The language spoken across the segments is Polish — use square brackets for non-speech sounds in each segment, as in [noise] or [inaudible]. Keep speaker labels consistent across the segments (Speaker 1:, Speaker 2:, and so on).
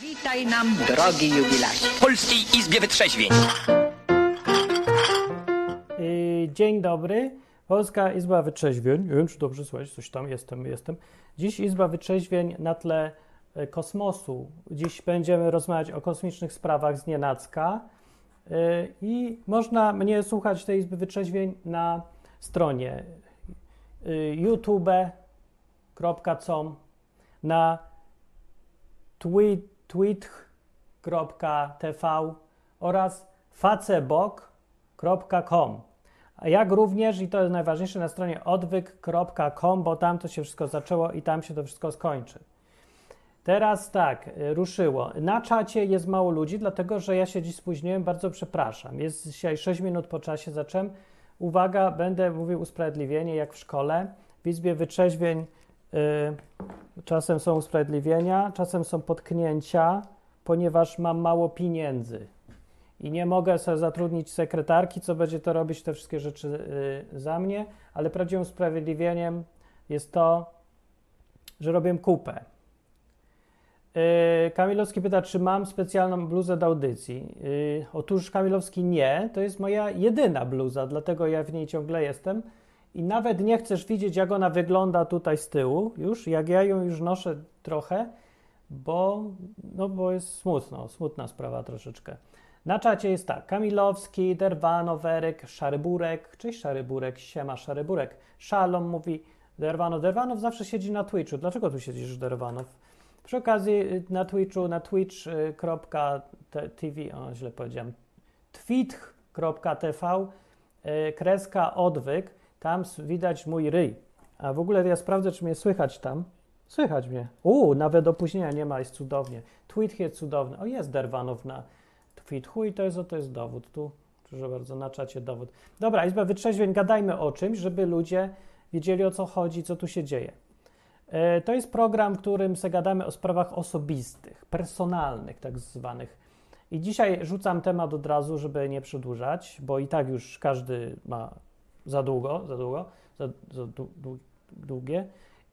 Speaker 1: Witaj nam, drogi jubilacie.
Speaker 2: w Polskiej Izbie Wytrzeźwień.
Speaker 3: Yy, Dzień dobry. Polska Izba Wytrzeźwień. Nie wiem, czy dobrze słychać, coś tam jestem, jestem. Dziś Izba Wytrzeźwień na tle e, kosmosu. Dziś będziemy rozmawiać o kosmicznych sprawach z nienacka. Yy, I można mnie słuchać tej Izby Wytrzeźwień na stronie youtube.com, na tweet, tweet.tv oraz facebook.com. Jak również, i to jest najważniejsze, na stronie odwyk.com, bo tam to się wszystko zaczęło i tam się to wszystko skończy. Teraz tak, y, ruszyło. Na czacie jest mało ludzi, dlatego że ja się dziś spóźniłem, bardzo przepraszam. Jest dzisiaj 6 minut po czasie, zacząłem. Uwaga, będę mówił usprawiedliwienie, jak w szkole. W Izbie Wytrzeźwień y, czasem są usprawiedliwienia, czasem są potknięcia, ponieważ mam mało pieniędzy i nie mogę sobie zatrudnić sekretarki, co będzie to robić te wszystkie rzeczy y, za mnie, ale prawdziwym usprawiedliwieniem jest to, że robię kupę. Y, Kamilowski pyta, czy mam specjalną bluzę do audycji. Y, otóż Kamilowski nie, to jest moja jedyna bluza, dlatego ja w niej ciągle jestem. I nawet nie chcesz widzieć, jak ona wygląda tutaj z tyłu, już, jak ja ją już noszę trochę, bo, no, bo jest smutno, smutna sprawa troszeczkę. Na czacie jest tak, Kamilowski, Derwano, Werek, Szaryburek, cześć Szaryburek, siema Szaryburek, Szalom mówi, Derwano, Derwanow zawsze siedzi na Twitchu, dlaczego tu siedzisz Derwanow? Przy okazji y, na Twitchu, na twitch.tv, o źle powiedziałem, twitch.tv, y, kreska odwyk, tam widać mój ryj. A w ogóle ja sprawdzę, czy mnie słychać tam. Słychać mnie. U, nawet opóźnienia nie ma, jest cudownie. Tweet jest cudowny. O, jest Derwanow na Twitchu i to jest, to jest dowód. Tu, proszę bardzo, na czacie dowód. Dobra, Izba Wytrzeźwień, gadajmy o czymś, żeby ludzie wiedzieli, o co chodzi, co tu się dzieje. E, To jest program, w którym se gadamy o sprawach osobistych, personalnych, tak zwanych. I dzisiaj rzucam temat od razu, żeby nie przedłużać, bo i tak już każdy ma za długo, za długo, za, za dłu- dłu- długie.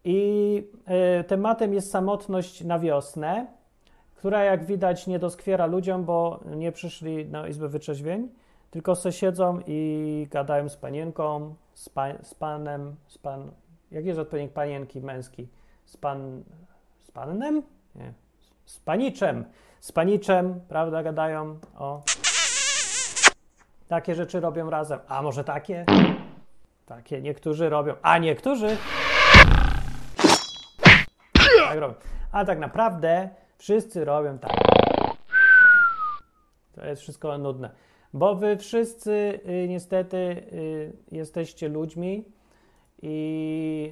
Speaker 3: I e, tematem jest samotność na wiosnę, która jak widać nie doskwiera ludziom, bo nie przyszli na Izbę Wytrzeźwień, tylko se siedzą i gadają z panienką, z, pa, z panem, z pan, jak jest odpowiednik panienki męski? Z pan, z panem? Nie, z paniczem, z paniczem, prawda, gadają o... Takie rzeczy robią razem. A może takie? Takie niektórzy robią, a niektórzy tak robią. A tak naprawdę wszyscy robią tak. To jest wszystko nudne. Bo wy wszyscy y, niestety y, jesteście ludźmi i,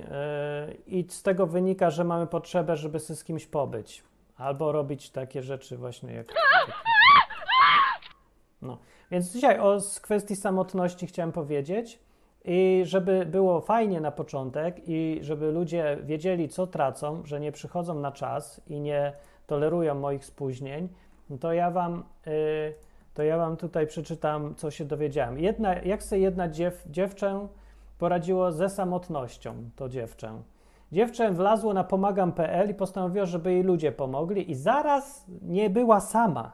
Speaker 3: y, i z tego wynika, że mamy potrzebę, żeby się z kimś pobyć. Albo robić takie rzeczy właśnie jak... No. Więc dzisiaj o kwestii samotności chciałem powiedzieć. I żeby było fajnie na początek i żeby ludzie wiedzieli, co tracą, że nie przychodzą na czas i nie tolerują moich spóźnień, to ja wam, y, to ja wam tutaj przeczytam, co się dowiedziałem. Jedna, jak sobie jedna dziew, dziewczę poradziło ze samotnością, to dziewczę. Dziewczę wlazło na pomagam.pl i postanowiło, żeby jej ludzie pomogli i zaraz nie była sama.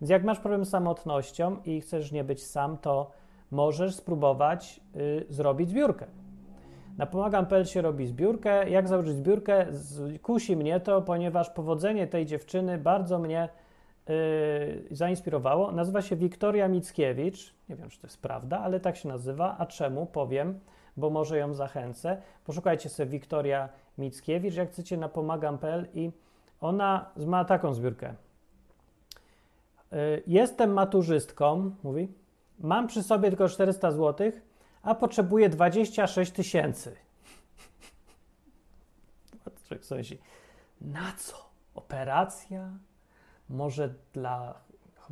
Speaker 3: Więc jak masz problem z samotnością i chcesz nie być sam, to możesz spróbować y, zrobić zbiórkę. Na pomagam.pl się robi zbiórkę. Jak założyć zbiórkę? Kusi mnie to, ponieważ powodzenie tej dziewczyny bardzo mnie y, zainspirowało. Nazywa się Wiktoria Mickiewicz. Nie wiem, czy to jest prawda, ale tak się nazywa. A czemu? Powiem, bo może ją zachęcę. Poszukajcie sobie Wiktoria Mickiewicz, jak chcecie, na pomagam.pl i ona ma taką zbiórkę. Y, Jestem maturzystką, mówi. Mam przy sobie tylko 400 zł, a potrzebuję 26 tysięcy. [laughs] Na co? Operacja? Może dla...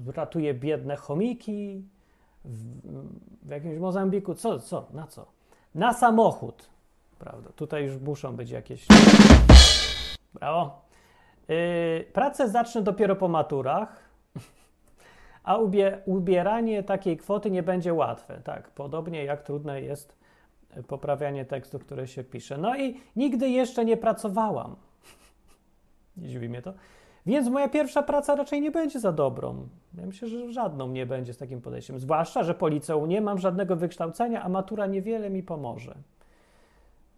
Speaker 3: ratuje biedne chomiki w, w jakimś Mozambiku? Co, co, na co? Na samochód. Prawda, tutaj już muszą być jakieś... Brawo. Yy, pracę zacznę dopiero po maturach, a ubie, ubieranie takiej kwoty nie będzie łatwe. Tak, podobnie jak trudne jest poprawianie tekstu, które się pisze. No i nigdy jeszcze nie pracowałam. [laughs] Nie dziwi mnie to. Więc moja pierwsza praca raczej nie będzie za dobrą. Ja myślę, że żadną nie będzie z takim podejściem. Zwłaszcza, że po liceum nie mam żadnego wykształcenia, a matura niewiele mi pomoże.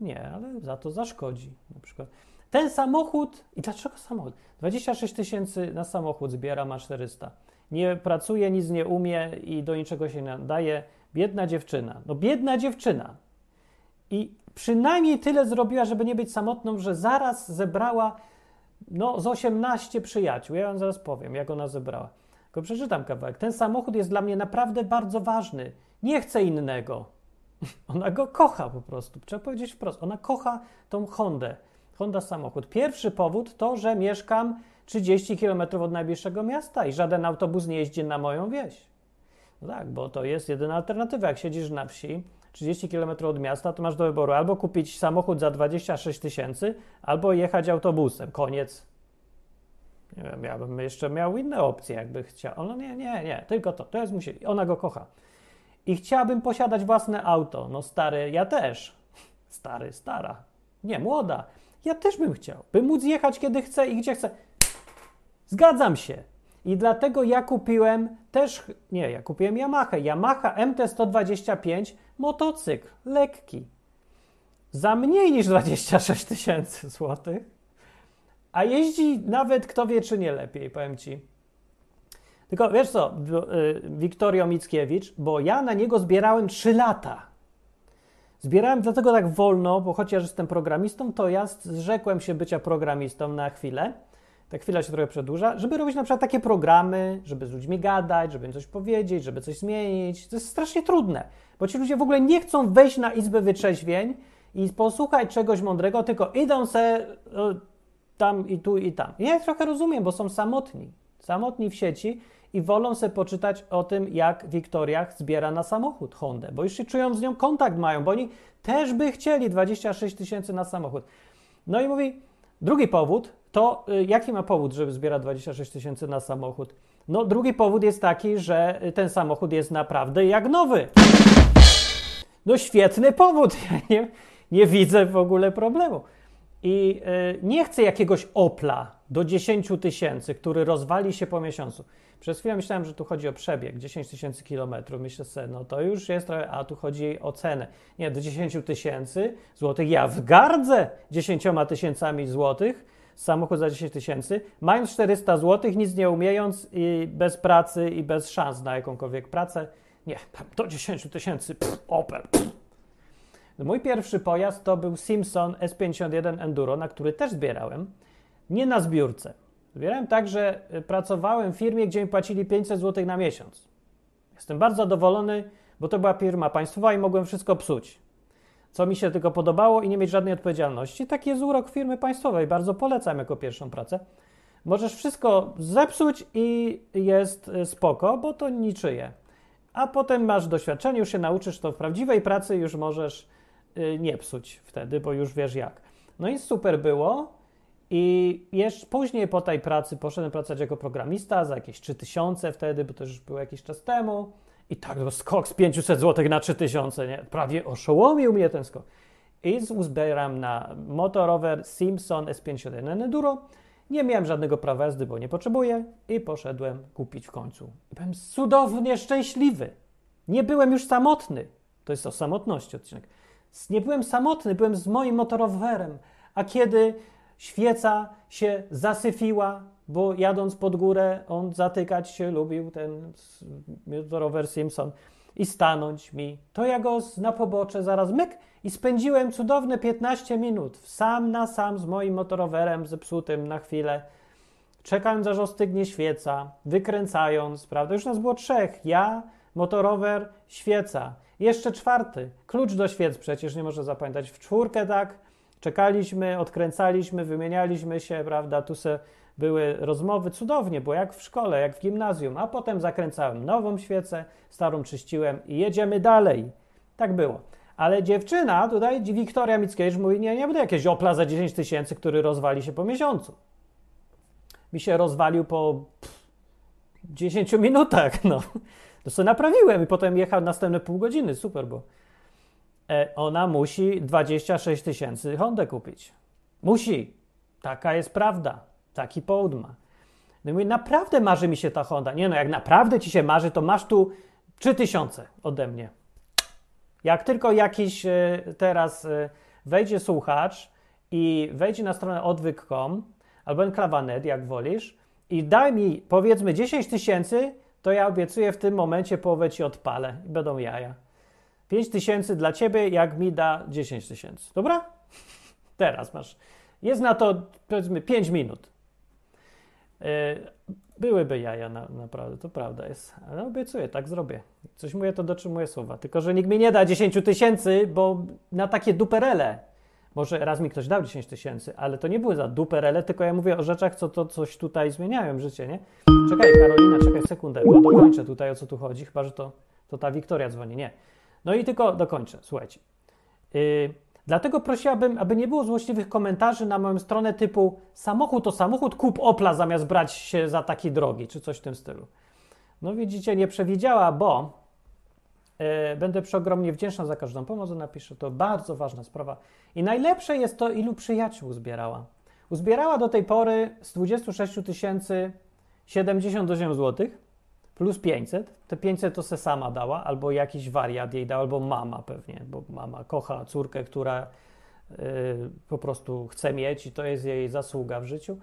Speaker 3: Nie, ale za to zaszkodzi. Na przykład ten samochód, i dlaczego samochód? 26 tysięcy na samochód zbiera, ma 400. Nie pracuje, nic nie umie i do niczego się nie nadaje. Biedna dziewczyna. No biedna dziewczyna. I przynajmniej tyle zrobiła, żeby nie być samotną, że zaraz zebrała no, z 18 przyjaciół. Ja wam zaraz powiem, jak ona zebrała. Tylko przeczytam kawałek. Ten samochód jest dla mnie naprawdę bardzo ważny. Nie chcę innego. [laughs] Ona go kocha po prostu. Trzeba powiedzieć wprost. Ona kocha tą Hondę. Honda samochód. Pierwszy powód to, że mieszkam 30 km od najbliższego miasta i żaden autobus nie jeździ na moją wieś. No tak, bo to jest jedyna alternatywa. Jak siedzisz na wsi, 30 km od miasta, to masz do wyboru albo kupić samochód za 26 tysięcy, albo jechać autobusem. Koniec. Nie wiem, ja bym jeszcze miał inne opcje, jakby chciał. No nie, nie, nie, tylko to. To jest musieli. Ona go kocha. I chciałabym posiadać własne auto. No stary, ja też. Stary, stara. Nie, młoda. Ja też bym chciał. By móc jechać kiedy chcę i gdzie chcę. Zgadzam się. I dlatego ja kupiłem też, nie, ja kupiłem Yamaha. Yamaha MT-125, motocykl, lekki. Za mniej niż 26 tysięcy złotych. A jeździ nawet kto wie, czy nie lepiej, powiem ci. Tylko wiesz co, Wiktorio Mickiewicz, bo ja na niego zbierałem 3 lata. Zbierałem dlatego tak wolno, bo chociaż jestem programistą, to ja zrzekłem się bycia programistą na chwilę ta chwila się trochę przedłuża, żeby robić na przykład takie programy, żeby z ludźmi gadać, żeby im coś powiedzieć, żeby coś zmienić. To jest strasznie trudne, bo ci ludzie w ogóle nie chcą wejść na izbę wytrzeźwień i posłuchać czegoś mądrego, tylko idą se tam i tu i tam. Ja trochę rozumiem, bo są samotni. Samotni w sieci i wolą se poczytać o tym, jak Wiktoria zbiera na samochód Hondę, bo już się czują z nią kontakt mają, bo oni też by chcieli 26 tysięcy na samochód. No i mówi, drugi powód, to y, jaki ma powód, żeby zbierać 26 tysięcy na samochód? No, drugi powód jest taki, że ten samochód jest naprawdę jak nowy. No, świetny powód. [laughs] Ja nie, nie widzę w ogóle problemu. I y, nie chcę jakiegoś Opla do 10 tysięcy, który rozwali się po miesiącu. Przez chwilę myślałem, że tu chodzi o przebieg 10 tysięcy kilometrów. Myślę sobie, no to już jest trochę, a tu chodzi o cenę. Nie, do 10 tysięcy złotych. Ja w gardzę 10 tysięcami złotych samochód za 10 tysięcy, mając 400 zł, nic nie umiejąc i bez pracy i bez szans na jakąkolwiek pracę. Nie, do 10 tysięcy, Opel. No, mój pierwszy pojazd to był Simpson S51 Enduro, na który też zbierałem. Nie na zbiórce. Zbierałem tak, że y, pracowałem w firmie, gdzie mi płacili 500 zł na miesiąc. Jestem bardzo zadowolony, bo to była firma państwowa i mogłem wszystko psuć co mi się tylko podobało i nie mieć żadnej odpowiedzialności. Taki jest urok firmy państwowej, bardzo polecam jako pierwszą pracę. Możesz wszystko zepsuć i jest y, spoko, bo to niczyje. A potem masz doświadczenie, już się nauczysz to w prawdziwej pracy, już możesz y, nie psuć wtedy, bo już wiesz jak. No i super było. I jeszcze później po tej pracy poszedłem pracować jako programista za jakieś 3000 wtedy, bo to już było jakiś czas temu. I tak to skok z 500 zł na 3000, nie? Prawie oszołomił mnie ten skok. I uzbieram na motorower Simpson S51 Enduro. Nie miałem żadnego prawa jazdy, bo nie potrzebuję i poszedłem kupić w końcu. Byłem cudownie szczęśliwy. Nie byłem już samotny. To jest o samotności odcinek. Nie byłem samotny, byłem z moim motorowerem. A kiedy świeca się zasyfiła, bo jadąc pod górę, on zatykać się lubił, ten rower Simpson, i stanąć mi. To ja go na pobocze zaraz myk i spędziłem cudowne 15 minut sam na sam z moim motorowerem zepsutym na chwilę, czekając aż ostygnie świeca, wykręcając, prawda? Już nas było trzech. Ja, motorower, świeca. Jeszcze czwarty. Klucz do świec przecież nie może zapamiętać. W czwórkę tak, czekaliśmy, odkręcaliśmy, wymienialiśmy się, prawda? Tu se były rozmowy cudownie, bo jak w szkole, jak w gimnazjum, a potem zakręcałem nową świecę, starą czyściłem i jedziemy dalej. Tak było. Ale dziewczyna, tutaj Wiktoria Mickiewicz mówi, nie, nie będę jakieś Opla za 10 tysięcy, który rozwali się po miesiącu. Mi się rozwalił po pff, 10 minutach, no. To sobie naprawiłem i potem jechał następne pół godziny, super, bo e, ona musi 26 tysięcy Hondę kupić. Musi. Taka jest prawda. Taki połód ma. No i mówię, naprawdę marzy mi się ta Honda. Nie no, jak naprawdę ci się marzy, to masz tu 3000 ode mnie. Jak tylko jakiś e, teraz e, wejdzie słuchacz i wejdzie na stronę odwyk.com albo enklawa.net, jak wolisz, i daj mi powiedzmy 10 tysięcy, to ja obiecuję w tym momencie połowę ci odpalę i będą jaja. 5 tysięcy dla ciebie, jak mi da 10 tysięcy. Dobra? [laughs] Teraz masz. Jest na to powiedzmy 5 minut. Yy, byłyby jaja, na, naprawdę, to prawda jest. Ale obiecuję, tak zrobię. Coś mówię, to dotrzymuję słowa. Tylko, że nikt mi nie da 10 tysięcy, bo na takie duperele. Może raz mi ktoś dał 10 tysięcy, ale to nie były za duperele, tylko ja mówię o rzeczach, co to coś tutaj zmieniają życie, nie? Czekaj, Karolina, czekaj sekundę, bo dokończę tutaj, o co tu chodzi, chyba, że to, to ta Wiktoria dzwoni. Nie. No i tylko dokończę, słuchajcie. Yy, dlatego prosiłabym, aby nie było złośliwych komentarzy na moją stronę typu samochód to samochód, kup Opla zamiast brać się za taki drogi, czy coś w tym stylu. No widzicie, nie przewidziała, bo yy, będę przeogromnie wdzięczna za każdą pomoc, napiszę, to bardzo ważna sprawa. I najlepsze jest to, ilu przyjaciół uzbierała. Uzbierała do tej pory z 26 tysięcy 78 zł plus 500. Te 500 to se sama dała, albo jakiś wariat jej dał, albo mama pewnie, bo mama kocha córkę, która y, po prostu chce mieć i to jest jej zasługa w życiu.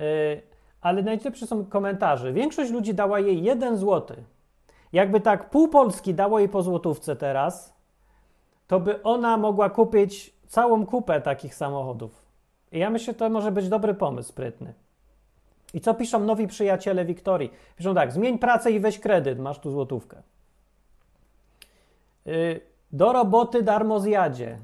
Speaker 3: Y, ale najlepsze są komentarze. Większość ludzi dała jej 1 zł. Jakby tak pół Polski dało jej po złotówce teraz, to by ona mogła kupić całą kupę takich samochodów. I ja myślę, że to może być dobry pomysł, sprytny. I co piszą nowi przyjaciele Wiktorii? Piszą tak, zmień pracę i weź kredyt, masz tu złotówkę. Yy, do roboty darmo zjadzie.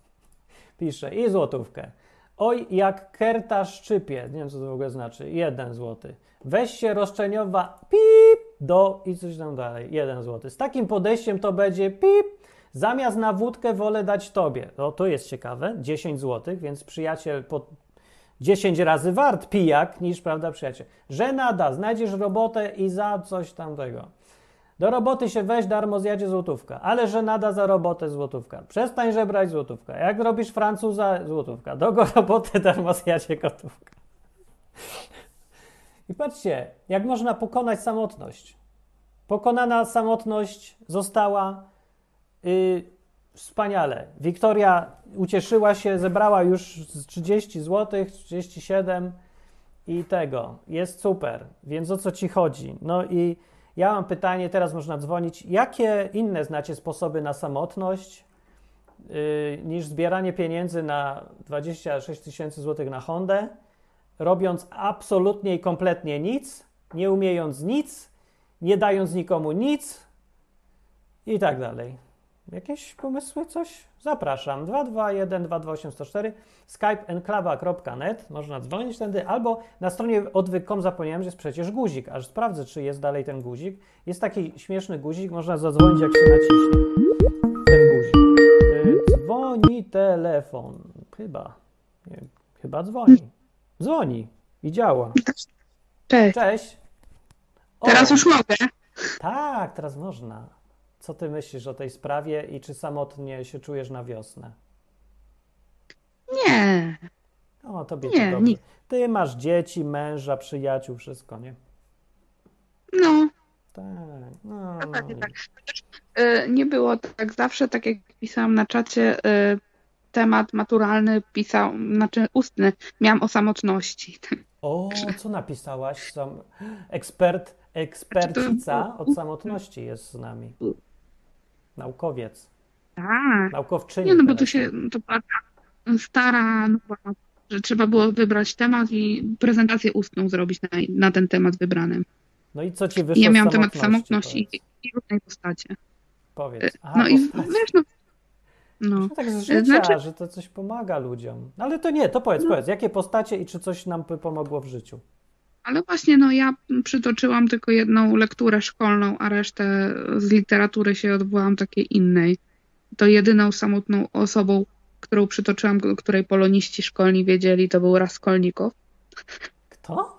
Speaker 3: [laughs] Pisze i złotówkę. Oj, jak kerta szczypie. Nie wiem, co to w ogóle znaczy. Jeden złoty. Weź się roszczeniowa pip do i coś tam dalej. Jeden złoty. Z takim podejściem to będzie pip. Zamiast na wódkę wolę dać tobie. O, to jest ciekawe. 10 złotych, więc przyjaciel pod 10 razy wart pijak niż, prawda, przyjaciel. Że nada, znajdziesz robotę i za coś tamtego. Do roboty się weź, darmo zjadzie złotówka. Ale że nada za robotę złotówka. Przestań żebrać złotówka. Jak robisz Francuza, złotówka. Do go [laughs] roboty darmo zjadzie gotówka. I patrzcie, jak można pokonać samotność. Pokonana samotność została yy, wspaniale. Wiktoria ucieszyła się, zebrała już 30 zł, 37 i tego. Jest super. Więc o co ci chodzi? No i ja mam pytanie, teraz można dzwonić. Jakie inne znacie sposoby na samotność yy, niż zbieranie pieniędzy na 26 tysięcy złotych na Hondę, robiąc absolutnie i kompletnie nic, nie umiejąc nic, nie dając nikomu nic i tak dalej. Jakieś pomysły, coś? Zapraszam. 221 228 104 skype enklawa.net. Można dzwonić wtedy, albo na stronie odwyk.com zapomniałem, że jest przecież guzik. Aż sprawdzę, czy jest dalej ten guzik. Jest taki śmieszny guzik, można zadzwonić, jak się naciśnie. Ten guzik. Y, dzwoni telefon. Chyba. Nie, chyba dzwoni. Dzwoni i działa.
Speaker 2: Cześć.
Speaker 3: Cześć. O,
Speaker 2: Teraz już mogę.
Speaker 3: Tak, teraz można. Co ty myślisz o tej sprawie i czy samotnie się czujesz na wiosnę?
Speaker 2: Nie.
Speaker 3: O, tobie
Speaker 2: Nie,
Speaker 3: to dobrze. Ty masz dzieci, męża, przyjaciół, wszystko, nie?
Speaker 2: No,
Speaker 3: Tak. No,
Speaker 2: dokładnie
Speaker 3: i-
Speaker 2: tak. Y, Nie było tak zawsze, tak jak pisałam na czacie, y, temat maturalny pisał, znaczy ustny, miałam o samotności.
Speaker 3: O, co napisałaś? Ekspert, ekspercica od samotności jest z nami. Naukowiec.
Speaker 2: Tak.
Speaker 3: Naukowczyni.
Speaker 2: Nie, no bo tu się, to stara, nowa, że trzeba było wybrać temat i prezentację ustną zrobić na, na ten temat wybrany.
Speaker 3: No i co ci
Speaker 2: I
Speaker 3: wyszło
Speaker 2: ja miałam temat
Speaker 3: samotności? Powiedz.
Speaker 2: i, i różnej postaci.
Speaker 3: Powiedz. Aha,
Speaker 2: No i
Speaker 3: postać.
Speaker 2: wiesz, no, no.
Speaker 3: No tak z życia,
Speaker 2: Znaczy-
Speaker 3: że to coś pomaga ludziom. No Ale to nie, to powiedz,
Speaker 2: No.
Speaker 3: powiedz, jakie postacie i czy coś nam pomogło w życiu?
Speaker 2: Ale właśnie, no ja przytoczyłam tylko jedną lekturę szkolną, a resztę z literatury się odwołam takiej innej. To jedyną samotną osobą, którą przytoczyłam, której poloniści szkolni wiedzieli, to był Raskolnikow.
Speaker 3: Kto?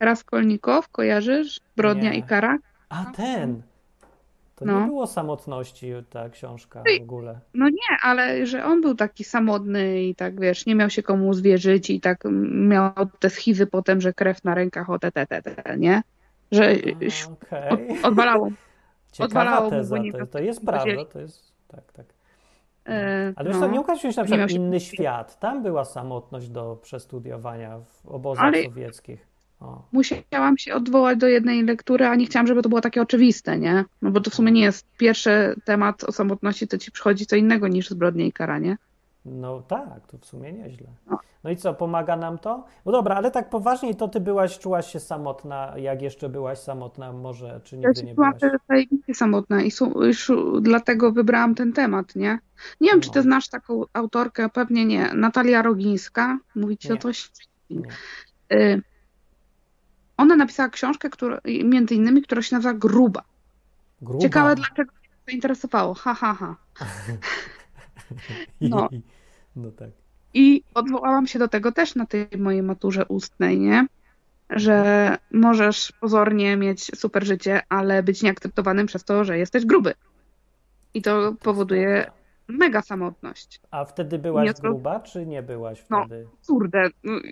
Speaker 2: Raskolnikow, kojarzysz? Brodnia
Speaker 3: Nie.
Speaker 2: i kara?
Speaker 3: A ten. To
Speaker 2: No.
Speaker 3: nie było samotności ta książka w ogóle.
Speaker 2: No nie, ale że on był taki samotny i tak wiesz, nie miał się komu zwierzyć i tak miał te schizy potem, że krew na rękach, o te, te, te, te nie? Że
Speaker 3: A,
Speaker 2: od,
Speaker 3: Okej.
Speaker 2: odwalało. [laughs]
Speaker 3: Ciekawa
Speaker 2: odwalało mu,
Speaker 3: teza,
Speaker 2: bo nie
Speaker 3: to, to jest prawda, to jest, tak, tak.
Speaker 2: E,
Speaker 3: Ale wiesz
Speaker 2: no.
Speaker 3: nie ukazuje się na przykład
Speaker 2: się
Speaker 3: inny świat. Tam była samotność do przestudiowania w obozach
Speaker 2: Ale-
Speaker 3: sowieckich.
Speaker 2: Musiałam się odwołać do jednej lektury, a nie chciałam, żeby to było takie oczywiste, nie? No bo to w sumie nie jest pierwszy temat o samotności, to ci przychodzi co innego niż zbrodnie i karanie.
Speaker 3: No tak, to w sumie nieźle.
Speaker 2: No.
Speaker 3: No i co, pomaga nam to? No dobra, ale tak poważniej, to ty byłaś, czułaś się samotna, jak jeszcze byłaś samotna, może, czy
Speaker 2: Ja
Speaker 3: nigdy
Speaker 2: się
Speaker 3: nie byłaś?
Speaker 2: wtedy zajebiście samotna i su- już dlatego wybrałam ten temat, nie? Nie wiem, czy ty
Speaker 3: No.
Speaker 2: znasz taką autorkę, pewnie nie. Natalia Rogińska, mówić o coś?
Speaker 3: Nie.
Speaker 2: Y, Ona napisała książkę, która, między innymi, która się nazywa Gruba.
Speaker 3: Gruba.
Speaker 2: Ciekawe, dlaczego mnie to zainteresowało. Ha, ha, ha. [laughs] no.
Speaker 3: no tak.
Speaker 2: I odwołałam się do tego też na tej mojej maturze ustnej, nie? Że możesz pozornie mieć super życie, ale być nieakceptowanym przez to, że jesteś gruby. I to powoduje mega samotność.
Speaker 3: A wtedy byłaś
Speaker 2: Nie,
Speaker 3: gruba, czy nie byłaś
Speaker 2: No.
Speaker 3: wtedy?
Speaker 2: Kurde,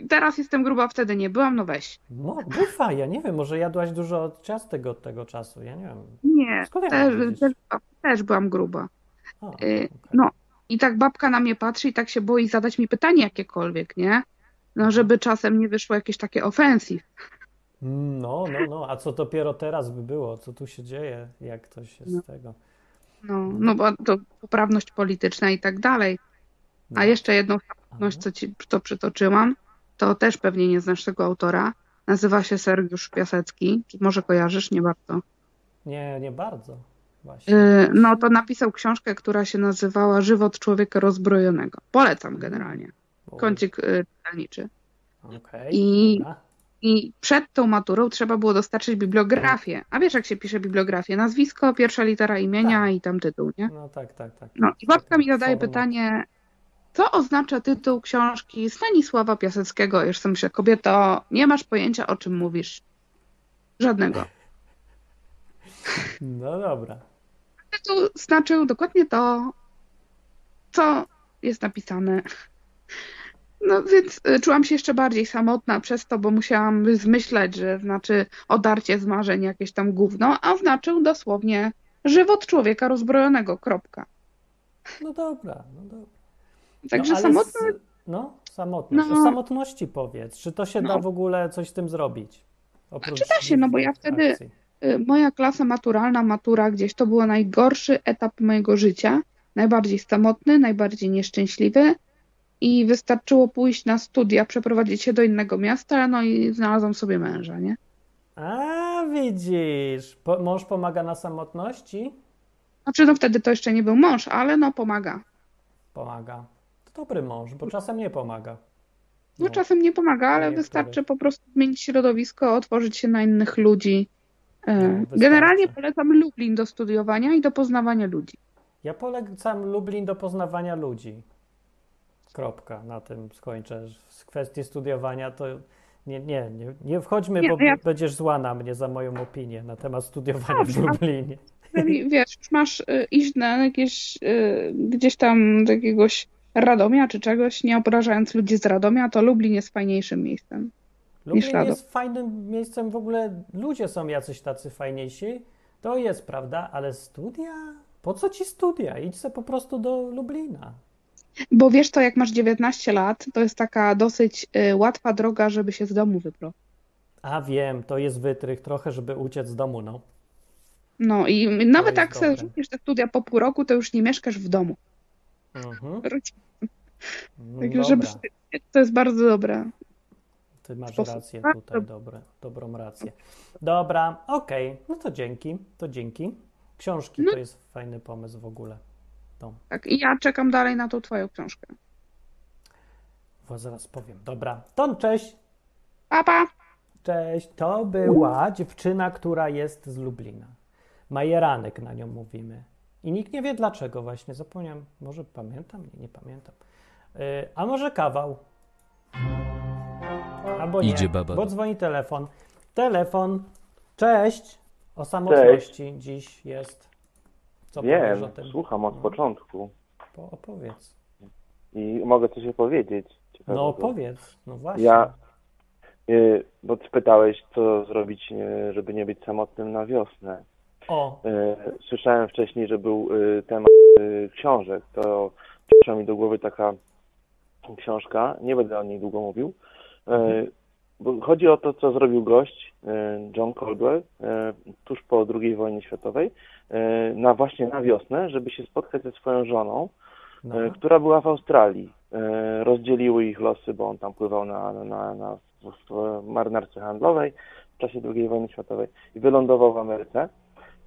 Speaker 2: teraz jestem gruba, wtedy nie byłam, no weź.
Speaker 3: No, bywa, ja nie wiem, może jadłaś dużo ciastek od tego czasu, ja nie wiem.
Speaker 2: Nie,
Speaker 3: Skąd
Speaker 2: też, też, też byłam gruba.
Speaker 3: A,
Speaker 2: Y,
Speaker 3: okej.
Speaker 2: No, i tak babka na mnie patrzy i tak się boi zadać mi pytanie jakiekolwiek, nie? No, żeby czasem nie wyszło jakieś takie ofensyw.
Speaker 3: No, no, no, a co dopiero teraz by było? Co tu się dzieje? Jak to się z
Speaker 2: No.
Speaker 3: tego?
Speaker 2: No, no bo to poprawność polityczna i tak dalej.
Speaker 3: No.
Speaker 2: A jeszcze jedną samotność, co ci to przytoczyłam, to też pewnie nie znasz tego autora. Nazywa się Sergiusz Piasecki. Czy Może kojarzysz? Nie bardzo.
Speaker 3: Nie, nie bardzo. Właśnie.
Speaker 2: Yy, No to napisał książkę, która się nazywała Żywot człowieka rozbrojonego. Polecam generalnie. Kącik yy, czytelniczy.
Speaker 3: Okej,
Speaker 2: I-
Speaker 3: dobra.
Speaker 2: I przed tą maturą trzeba było dostarczyć bibliografię. A wiesz, jak się pisze bibliografię? Nazwisko, pierwsza litera imienia
Speaker 3: Tak.
Speaker 2: i tam tytuł, nie?
Speaker 3: No tak, tak, tak.
Speaker 2: No i babka mi zadaje
Speaker 3: Format.
Speaker 2: pytanie, co oznacza tytuł książki Stanisława Piaseckiego? Już sobie myślę, kobieto, nie masz pojęcia, o czym mówisz. Żadnego. [laughs]
Speaker 3: No dobra.
Speaker 2: Tytuł znaczył dokładnie to, co jest napisane. No więc y, czułam się jeszcze bardziej samotna przez to, bo musiałam zmyślać, że znaczy odarcie z marzeń jakieś tam gówno, a znaczył dosłownie żywot człowieka rozbrojonego, kropka.
Speaker 3: No dobra, no dobra.
Speaker 2: Także
Speaker 3: no,
Speaker 2: samotna
Speaker 3: Z, no, samotność.
Speaker 2: No.
Speaker 3: O samotności powiedz. Czy to się
Speaker 2: No.
Speaker 3: da w ogóle coś z tym zrobić? Oprócz
Speaker 2: Znaczy da się, no bo ja wtedy-
Speaker 3: akcji.
Speaker 2: Y, Moja klasa maturalna, matura gdzieś, to był najgorszy etap mojego życia. Najbardziej samotny, najbardziej nieszczęśliwy. I wystarczyło pójść na studia, przeprowadzić się do innego miasta, no i znalazłam sobie męża, nie?
Speaker 3: A, widzisz. Po, mąż pomaga na samotności?
Speaker 2: Znaczy, no wtedy to jeszcze nie był mąż, ale no pomaga.
Speaker 3: Pomaga. To dobry mąż, bo czasem nie pomaga.
Speaker 2: No czasem nie pomaga, ale wystarczy po prostu zmienić środowisko, otworzyć się na innych ludzi.
Speaker 3: No.
Speaker 2: Generalnie polecam Lublin do studiowania i do poznawania ludzi.
Speaker 3: Ja polecam Lublin do poznawania ludzi. Kropka. Na tym skończę. Z kwestii studiowania to nie, nie, nie, nie wchodźmy,
Speaker 2: Nie,
Speaker 3: bo
Speaker 2: no ja-
Speaker 3: będziesz zła na mnie za moją opinię na temat studiowania w
Speaker 2: Dobrze, ale-
Speaker 3: Lublinie.
Speaker 2: Jeżeli wiesz, już masz y, iść na jakieś y, gdzieś tam do jakiegoś Radomia czy czegoś, nie obrażając ludzi z Radomia, to Lublin jest fajniejszym miejscem.
Speaker 3: Lublin jest fajnym miejscem, w ogóle ludzie są jacyś tacy fajniejsi. To jest prawda, ale studia? Po co ci studia? Idź se po prostu do Lublina.
Speaker 2: Bo wiesz to, jak masz 19 lat, to jest taka dosyć y, łatwa droga, żeby się z domu wybrać.
Speaker 3: A wiem, to jest wytrych trochę, żeby uciec z domu, no.
Speaker 2: No i nawet jak sobie rzucisz te studia po pół roku, to już nie mieszkasz w domu.
Speaker 3: Mhm.
Speaker 2: Także
Speaker 3: Dobra,
Speaker 2: żeby, to jest bardzo dobre.
Speaker 3: ty masz
Speaker 2: sposób.
Speaker 3: rację tutaj, dobre, dobrą rację. Dobra, okej, no to dzięki, to dzięki. Książki
Speaker 2: No.
Speaker 3: to jest fajny pomysł w ogóle.
Speaker 2: Tak, i ja czekam dalej na tą twoją książkę.
Speaker 3: Bo zaraz powiem. Dobra, to cześć.
Speaker 2: Papa!
Speaker 3: Cześć, to była dziewczyna, która jest z Lublina. Majeranek na nią mówimy. I nikt nie wie dlaczego właśnie, zapomniałem, może pamiętam, nie, nie pamiętam. Yy, a może kawał? Albo nie,
Speaker 4: Idzie baba.
Speaker 3: bo dzwoni telefon. Telefon, cześć, o samotności dziś jest. Co
Speaker 4: Wiem,
Speaker 3: tym?
Speaker 4: słucham od
Speaker 3: No.
Speaker 4: początku
Speaker 3: Po, opowiedz.
Speaker 4: i mogę coś opowiedzieć.
Speaker 3: No
Speaker 4: ciekawego.
Speaker 3: opowiedz, no właśnie.
Speaker 4: Ja, y, bo ty pytałeś, co zrobić, y, żeby nie być samotnym na wiosnę.
Speaker 3: O,
Speaker 4: Y, Słyszałem wcześniej, że był temat książek. To przyszła mi do głowy taka książka, nie będę o niej długo mówił. Y, Bo chodzi o to, co zrobił gość John Caldwell y, tuż po II wojnie światowej, y, na właśnie na wiosnę, żeby się spotkać ze swoją żoną,
Speaker 3: no.
Speaker 4: e, która była w Australii. E, Rozdzieliły ich losy, bo on tam pływał na, na, na w, marynarce handlowej w czasie II wojny światowej i wylądował w Ameryce.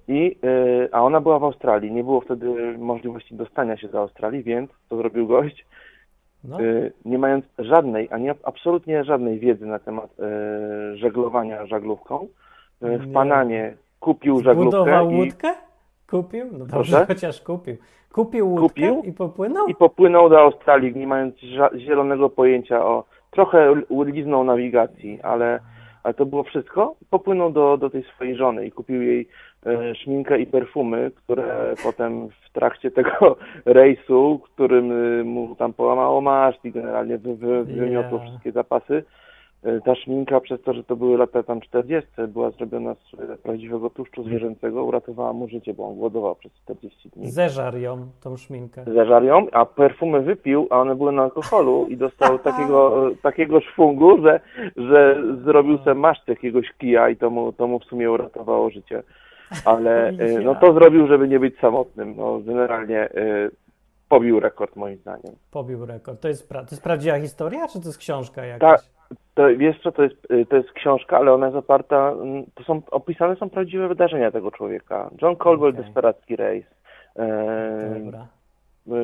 Speaker 4: I, e, a ona była w Australii. Nie było wtedy możliwości dostania się do Australii, więc co zrobił gość?
Speaker 3: No.
Speaker 4: E, Nie mając żadnej, ani absolutnie żadnej wiedzy na temat e, żeglowania żaglówką, e, w
Speaker 3: Nie.
Speaker 4: Pananie kupił żaglówkę
Speaker 3: Zbudował
Speaker 4: i,
Speaker 3: łódkę? Kupił? No dobrze, chociaż kupił. Kupił łódkę
Speaker 4: Kupił?
Speaker 3: i popłynął?
Speaker 4: i popłynął do Australii, nie mając zielonego pojęcia o. Trochę liznął nawigacji, ale, ale to było wszystko. Popłynął do, do tej swojej żony i kupił jej e, szminkę i perfumy, które potem w trakcie tego [laughs] rejsu, którym e, mu tam połamało maszt i generalnie wy, wy, wymiotło
Speaker 3: Yeah.
Speaker 4: wszystkie zapasy, ta szminka przez to, że to były lata tam 40, była zrobiona z e, prawdziwego tłuszczu zwierzęcego, uratowała mu życie, bo on głodował przez 40 dni
Speaker 3: Zeżar ją, tą szminkę.
Speaker 4: zażarł ją, a perfumy wypił, a one były na alkoholu i dostał [laughs] takiego, e, takiego szwungu, że, że zrobił sobie maszt jakiegoś kija i to mu, to mu w sumie uratowało życie. Ale [laughs] e, no to zrobił, żeby nie być samotnym. No generalnie e, pobił rekord moim zdaniem.
Speaker 3: Pobił rekord. To jest, pra... to jest prawdziwa historia, czy to jest książka jakaś?
Speaker 4: Tak. To, wiesz co, to jest, e, to jest książka, ale ona jest oparta, mm, to są, opisane są prawdziwe wydarzenia tego człowieka. John Colwell,
Speaker 3: Okej.
Speaker 4: Desperacki Race. E,
Speaker 3: Dobra.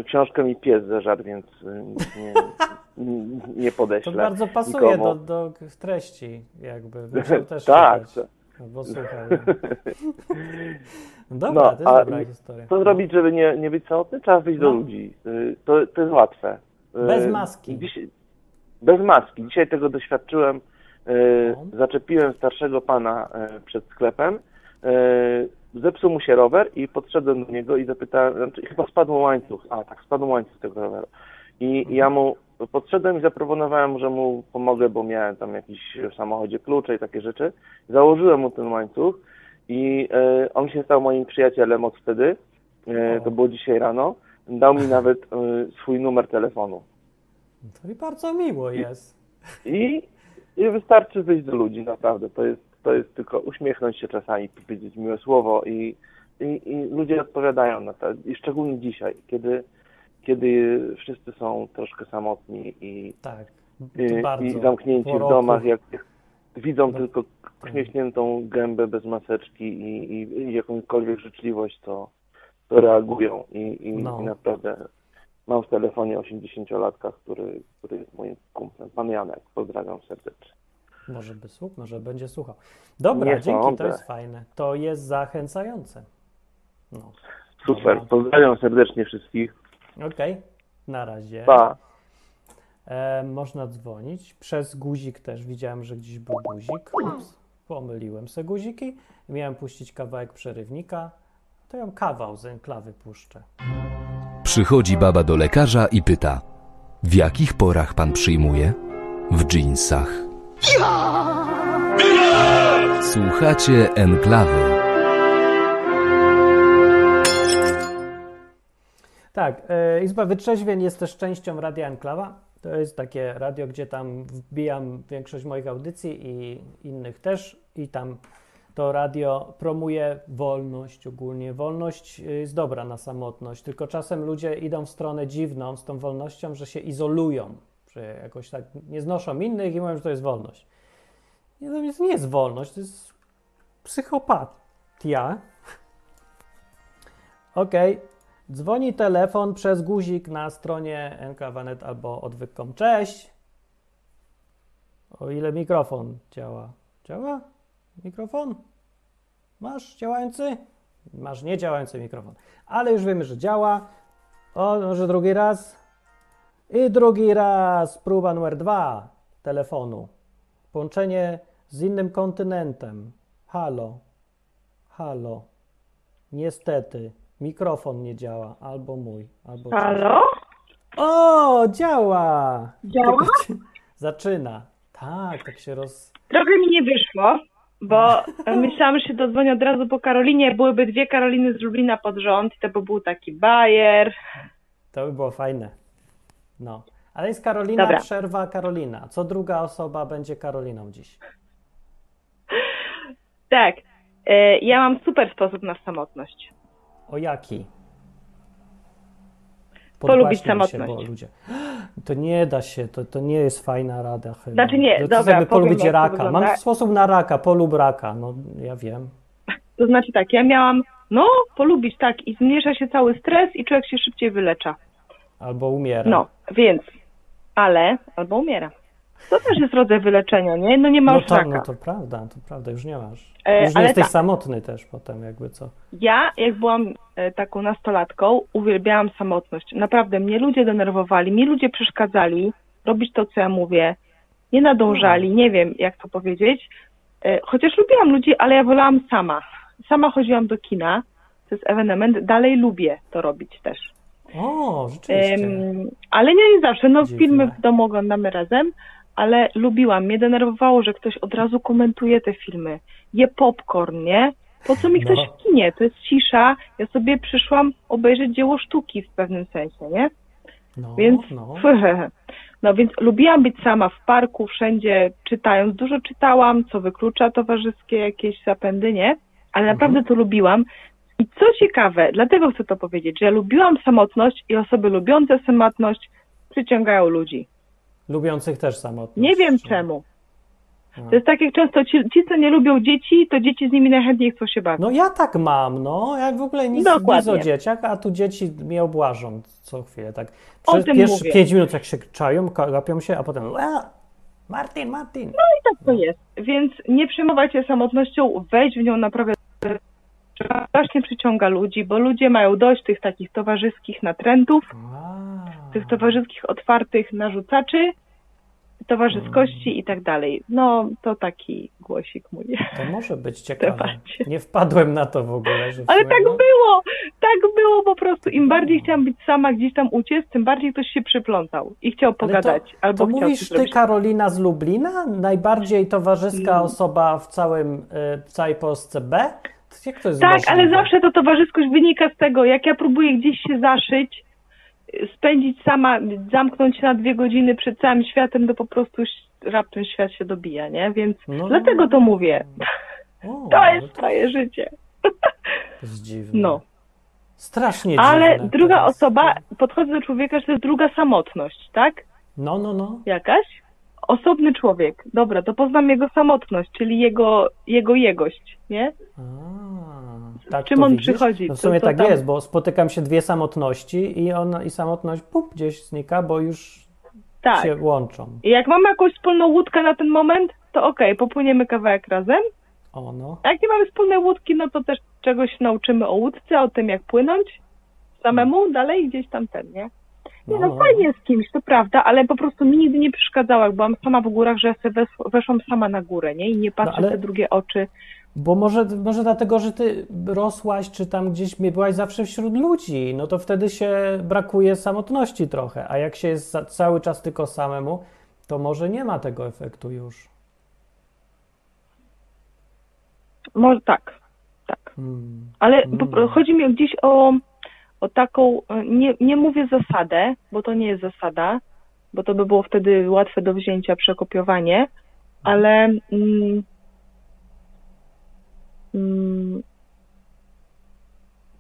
Speaker 4: Książkę mi pies zeżarł, więc y, nie, nie, nie
Speaker 3: To
Speaker 4: podeślę.
Speaker 3: bardzo pasuje
Speaker 4: nikomu.
Speaker 3: do, do treści, jakby. [laughs] Też
Speaker 4: tak.
Speaker 3: czytać, Bo słuchaj. No [laughs] dobra,
Speaker 4: No,
Speaker 3: to jest dobra historia.
Speaker 4: Co zrobić, żeby nie, nie być samotny? Trzeba wyjść do
Speaker 3: No.
Speaker 4: ludzi. Y, To, to jest łatwe. Y,
Speaker 3: Bez maski.
Speaker 4: Dziś, bez maski. Dzisiaj tego doświadczyłem. Y,
Speaker 3: No.
Speaker 4: Zaczepiłem starszego pana y, przed sklepem. Y, Zepsuł mu się rower i podszedłem do niego i zapytałem, znaczy, chyba spadł łańcuch. A tak, spadł łańcuch tego roweru. I
Speaker 3: Mhm.
Speaker 4: ja mu podszedłem i zaproponowałem, że mu pomogę, bo miałem tam jakiś w samochodzie klucze i takie rzeczy. Założyłem mu ten łańcuch i e, on się stał moim przyjacielem od wtedy. E, to było dzisiaj rano. Dał mi nawet e, swój numer telefonu.
Speaker 3: To i bardzo miło jest.
Speaker 4: I, I wystarczy wyjść do ludzi, naprawdę. To jest, to jest tylko uśmiechnąć się czasami, powiedzieć miłe słowo i, i, i ludzie odpowiadają na to. I szczególnie dzisiaj, kiedy, kiedy wszyscy są troszkę samotni i,
Speaker 3: Tak.
Speaker 4: i, zamknięci w domach, jak widzą
Speaker 3: No.
Speaker 4: tylko uśmiechniętą gębę bez maseczki i, i, i jakąkolwiek życzliwość, to, to reagują. I, i,
Speaker 3: No.
Speaker 4: i naprawdę mam w telefonie 80-latka, który, który jest moim kumplem. Pan Janek, pozdrawiam serdecznie.
Speaker 3: Może by słuch, może będzie słuchał. Dobra,
Speaker 4: Nie
Speaker 3: dzięki, to jest fajne. To jest zachęcające. No.
Speaker 4: Super,
Speaker 3: Dobra.
Speaker 4: pozdrawiam serdecznie wszystkich.
Speaker 3: Okej, na razie.
Speaker 4: Pa.
Speaker 3: E, można dzwonić. Przez guzik też widziałem, że gdzieś był guzik. Ups, pomyliłem se guziki. Miałem puścić kawałek przerywnika. To ją kawał z enklawy puszczę.
Speaker 5: Przychodzi baba do lekarza i pyta: W jakich porach pan przyjmuje? W dżinsach. Słuchacie enklawy.
Speaker 3: Tak, e, Izba Wytrzeźwień jest też częścią Radia Enklawa. To jest takie radio, gdzie tam wbijam większość moich audycji i innych też. I tam to radio promuje wolność ogólnie. Wolność jest dobra na samotność, tylko czasem ludzie idą w stronę dziwną z tą wolnością, że się izolują, że jakoś tak nie znoszą innych i mówią, że to jest wolność. Nie, to jest- nie jest wolność, to jest psychopatia. [laughs] Okej, dzwoni telefon przez guzik na stronie nkwanet albo odwyk.com. Cześć! O ile mikrofon działa? Działa? Mikrofon? Masz działający? Masz niedziałający mikrofon. Ale już wiemy, że działa. O, może drugi raz? I drugi raz. Próba numer dwa telefonu. Połączenie z innym kontynentem. Halo. Halo. Niestety, Mikrofon nie działa, albo mój, albo.
Speaker 6: Halo?
Speaker 3: O, działa!
Speaker 6: Działa?
Speaker 3: Tylko [laughs] Zaczyna. Tak, tak się roz.
Speaker 6: Trochę mi nie wyszło, bo myślałam, że się dodzwonię od razu po Karolinie. Byłyby dwie Karoliny z Lublina pod rząd. To by był taki bajer.
Speaker 3: To by było fajne. No. Ale jest Karolina,
Speaker 6: Dobra.
Speaker 3: przerwa Karolina. Co druga osoba będzie Karoliną dziś?
Speaker 6: Tak. E, Ja mam super sposób na samotność.
Speaker 3: O jaki?
Speaker 6: Polubić
Speaker 3: Podgłaśniam Się,
Speaker 6: samotność.
Speaker 3: bo ludzie... [gasps] To nie da się, to, to nie jest fajna rada chyba.
Speaker 6: Znaczy nie,
Speaker 3: to
Speaker 6: dobra, powiem,
Speaker 3: polubić raka. Mam sposób na raka, polub raka. No ja wiem. [laughs]
Speaker 6: To znaczy tak, ja miałam, no, polubić, tak, i zmniejsza się cały stres i człowiek się szybciej wylecza.
Speaker 3: Albo umiera.
Speaker 6: No, więc, ale, albo umiera. To też jest rodzaj wyleczenia, nie? No nie ma
Speaker 3: no to,
Speaker 6: raka.
Speaker 3: no to prawda, to prawda, już nie masz.
Speaker 6: E,
Speaker 3: już nie
Speaker 6: ale
Speaker 3: jesteś samotny też potem, jakby co.
Speaker 6: Ja, jak byłam e, taką nastolatką, uwielbiałam samotność. Naprawdę, mnie ludzie denerwowali, mi ludzie przeszkadzali robić to, co ja mówię. Nie nadążali, nie wiem, jak to powiedzieć. E, Chociaż lubiłam ludzi, ale ja wolałam sama. Sama chodziłam do kina, to jest ewenement, dalej lubię to robić też.
Speaker 3: O, rzeczywiście.
Speaker 6: Em, ale nie, nie zawsze. No,
Speaker 3: Dziwne.
Speaker 6: filmy w domu oglądamy razem, ale lubiłam. Mnie denerwowało, że ktoś od razu komentuje te filmy. Je popcorn, nie? Po co mi ktoś
Speaker 3: No.
Speaker 6: w kinie? To jest cisza. Ja sobie przyszłam obejrzeć dzieło sztuki w pewnym sensie, nie?
Speaker 3: no,
Speaker 6: Więc,
Speaker 3: no. [laughs]
Speaker 6: no więc lubiłam być sama w parku, wszędzie czytając. Dużo czytałam, co wyklucza towarzyskie jakieś zapędy, nie? Ale naprawdę to lubiłam. I co ciekawe, dlatego chcę to powiedzieć, że ja lubiłam samotność i osoby lubiące samotność przyciągają ludzi.
Speaker 3: Lubiących też samotność.
Speaker 6: Nie wiem
Speaker 3: Czy-
Speaker 6: czemu.
Speaker 3: A.
Speaker 6: To jest tak jak często ci, ci, co nie lubią dzieci, to dzieci z nimi najchętniej chcą się bawić.
Speaker 3: No ja tak mam, no. Ja w ogóle nic, nic o dzieciach, a tu dzieci mnie obłażą co chwilę, tak. Przez pierwsze pięć minut jak się czają, gapią się, a potem "A, Martin, Martin.
Speaker 6: tak to jest. Więc nie przejmować się samotnością, wejść w nią naprawdę strasznie przyciąga ludzi, bo ludzie mają dość tych takich towarzyskich natrętów,
Speaker 3: A.
Speaker 6: tych towarzyskich otwartych narzucaczy, towarzyskości i tak dalej. No, to taki głosik mój.
Speaker 3: To może być ciekawe. Nie wpadłem na to w ogóle. Że w
Speaker 6: Ale tak
Speaker 3: no,
Speaker 6: było, tak było po prostu. Im bardziej chciałam być sama, gdzieś tam uciec, tym bardziej ktoś się przyplątał i chciał
Speaker 3: ale
Speaker 6: pogadać.
Speaker 3: to,
Speaker 6: albo
Speaker 3: to mówisz ty,
Speaker 6: zrobić.
Speaker 3: Karolina z Lublina? Najbardziej towarzyska
Speaker 6: Mm.
Speaker 3: osoba w całym, y, w całej Polsce B?
Speaker 6: Tak, ale zawsze to towarzyskość wynika z tego, jak ja próbuję gdzieś się zaszyć, spędzić sama, zamknąć się na dwie godziny przed całym światem, to po prostu raptem świat się dobija, nie? Więc
Speaker 3: No.
Speaker 6: dlatego to mówię.
Speaker 3: O, [laughs]
Speaker 6: To
Speaker 3: no
Speaker 6: jest moje życie.
Speaker 3: To jest dziwne.
Speaker 6: No.
Speaker 3: Strasznie
Speaker 6: Ale
Speaker 3: dziwne.
Speaker 6: druga
Speaker 3: to jest.
Speaker 6: osoba, podchodzę do człowieka, że to jest druga samotność, tak?
Speaker 3: No, no, no.
Speaker 6: Jakaś? Osobny człowiek. Dobra, to poznam jego samotność, czyli jego, jego jegość, nie?
Speaker 3: A, tak
Speaker 6: czym
Speaker 3: to
Speaker 6: on
Speaker 3: widzisz?
Speaker 6: przychodzi?
Speaker 3: No w sumie
Speaker 6: co
Speaker 3: tak
Speaker 6: tam-
Speaker 3: jest, bo spotykam się dwie samotności i ona i samotność pup, gdzieś znika, bo już
Speaker 6: Tak.
Speaker 3: się łączą.
Speaker 6: I jak mamy jakąś wspólną łódkę na ten moment, to okej, popłyniemy kawałek razem.
Speaker 3: O no.
Speaker 6: A jak nie mamy wspólnej łódki, no to też czegoś nauczymy o łódce, o tym jak płynąć samemu dalej gdzieś tam ten, nie? Nie, no,
Speaker 3: no.
Speaker 6: fajnie z kimś, to prawda, ale po prostu mi nigdy nie przeszkadzało, jak byłam sama w górach, że ja sobie wes- weszłam sama na górę, nie? I nie patrzę
Speaker 3: ale-
Speaker 6: w te drugie oczy.
Speaker 3: Bo może, może dlatego, że ty rosłaś, czy tam gdzieś byłaś zawsze wśród ludzi, no to wtedy się brakuje samotności trochę, a jak się jest cały czas tylko samemu, to może nie ma tego efektu już.
Speaker 6: Może tak, tak.
Speaker 3: Hmm.
Speaker 6: Ale
Speaker 3: Mm.
Speaker 6: po, chodzi mi gdzieś o, o taką, e, nie, nie mówię zasadę, bo to nie jest zasada, bo to by było wtedy łatwe do wzięcia, przekopiowanie, ale mm,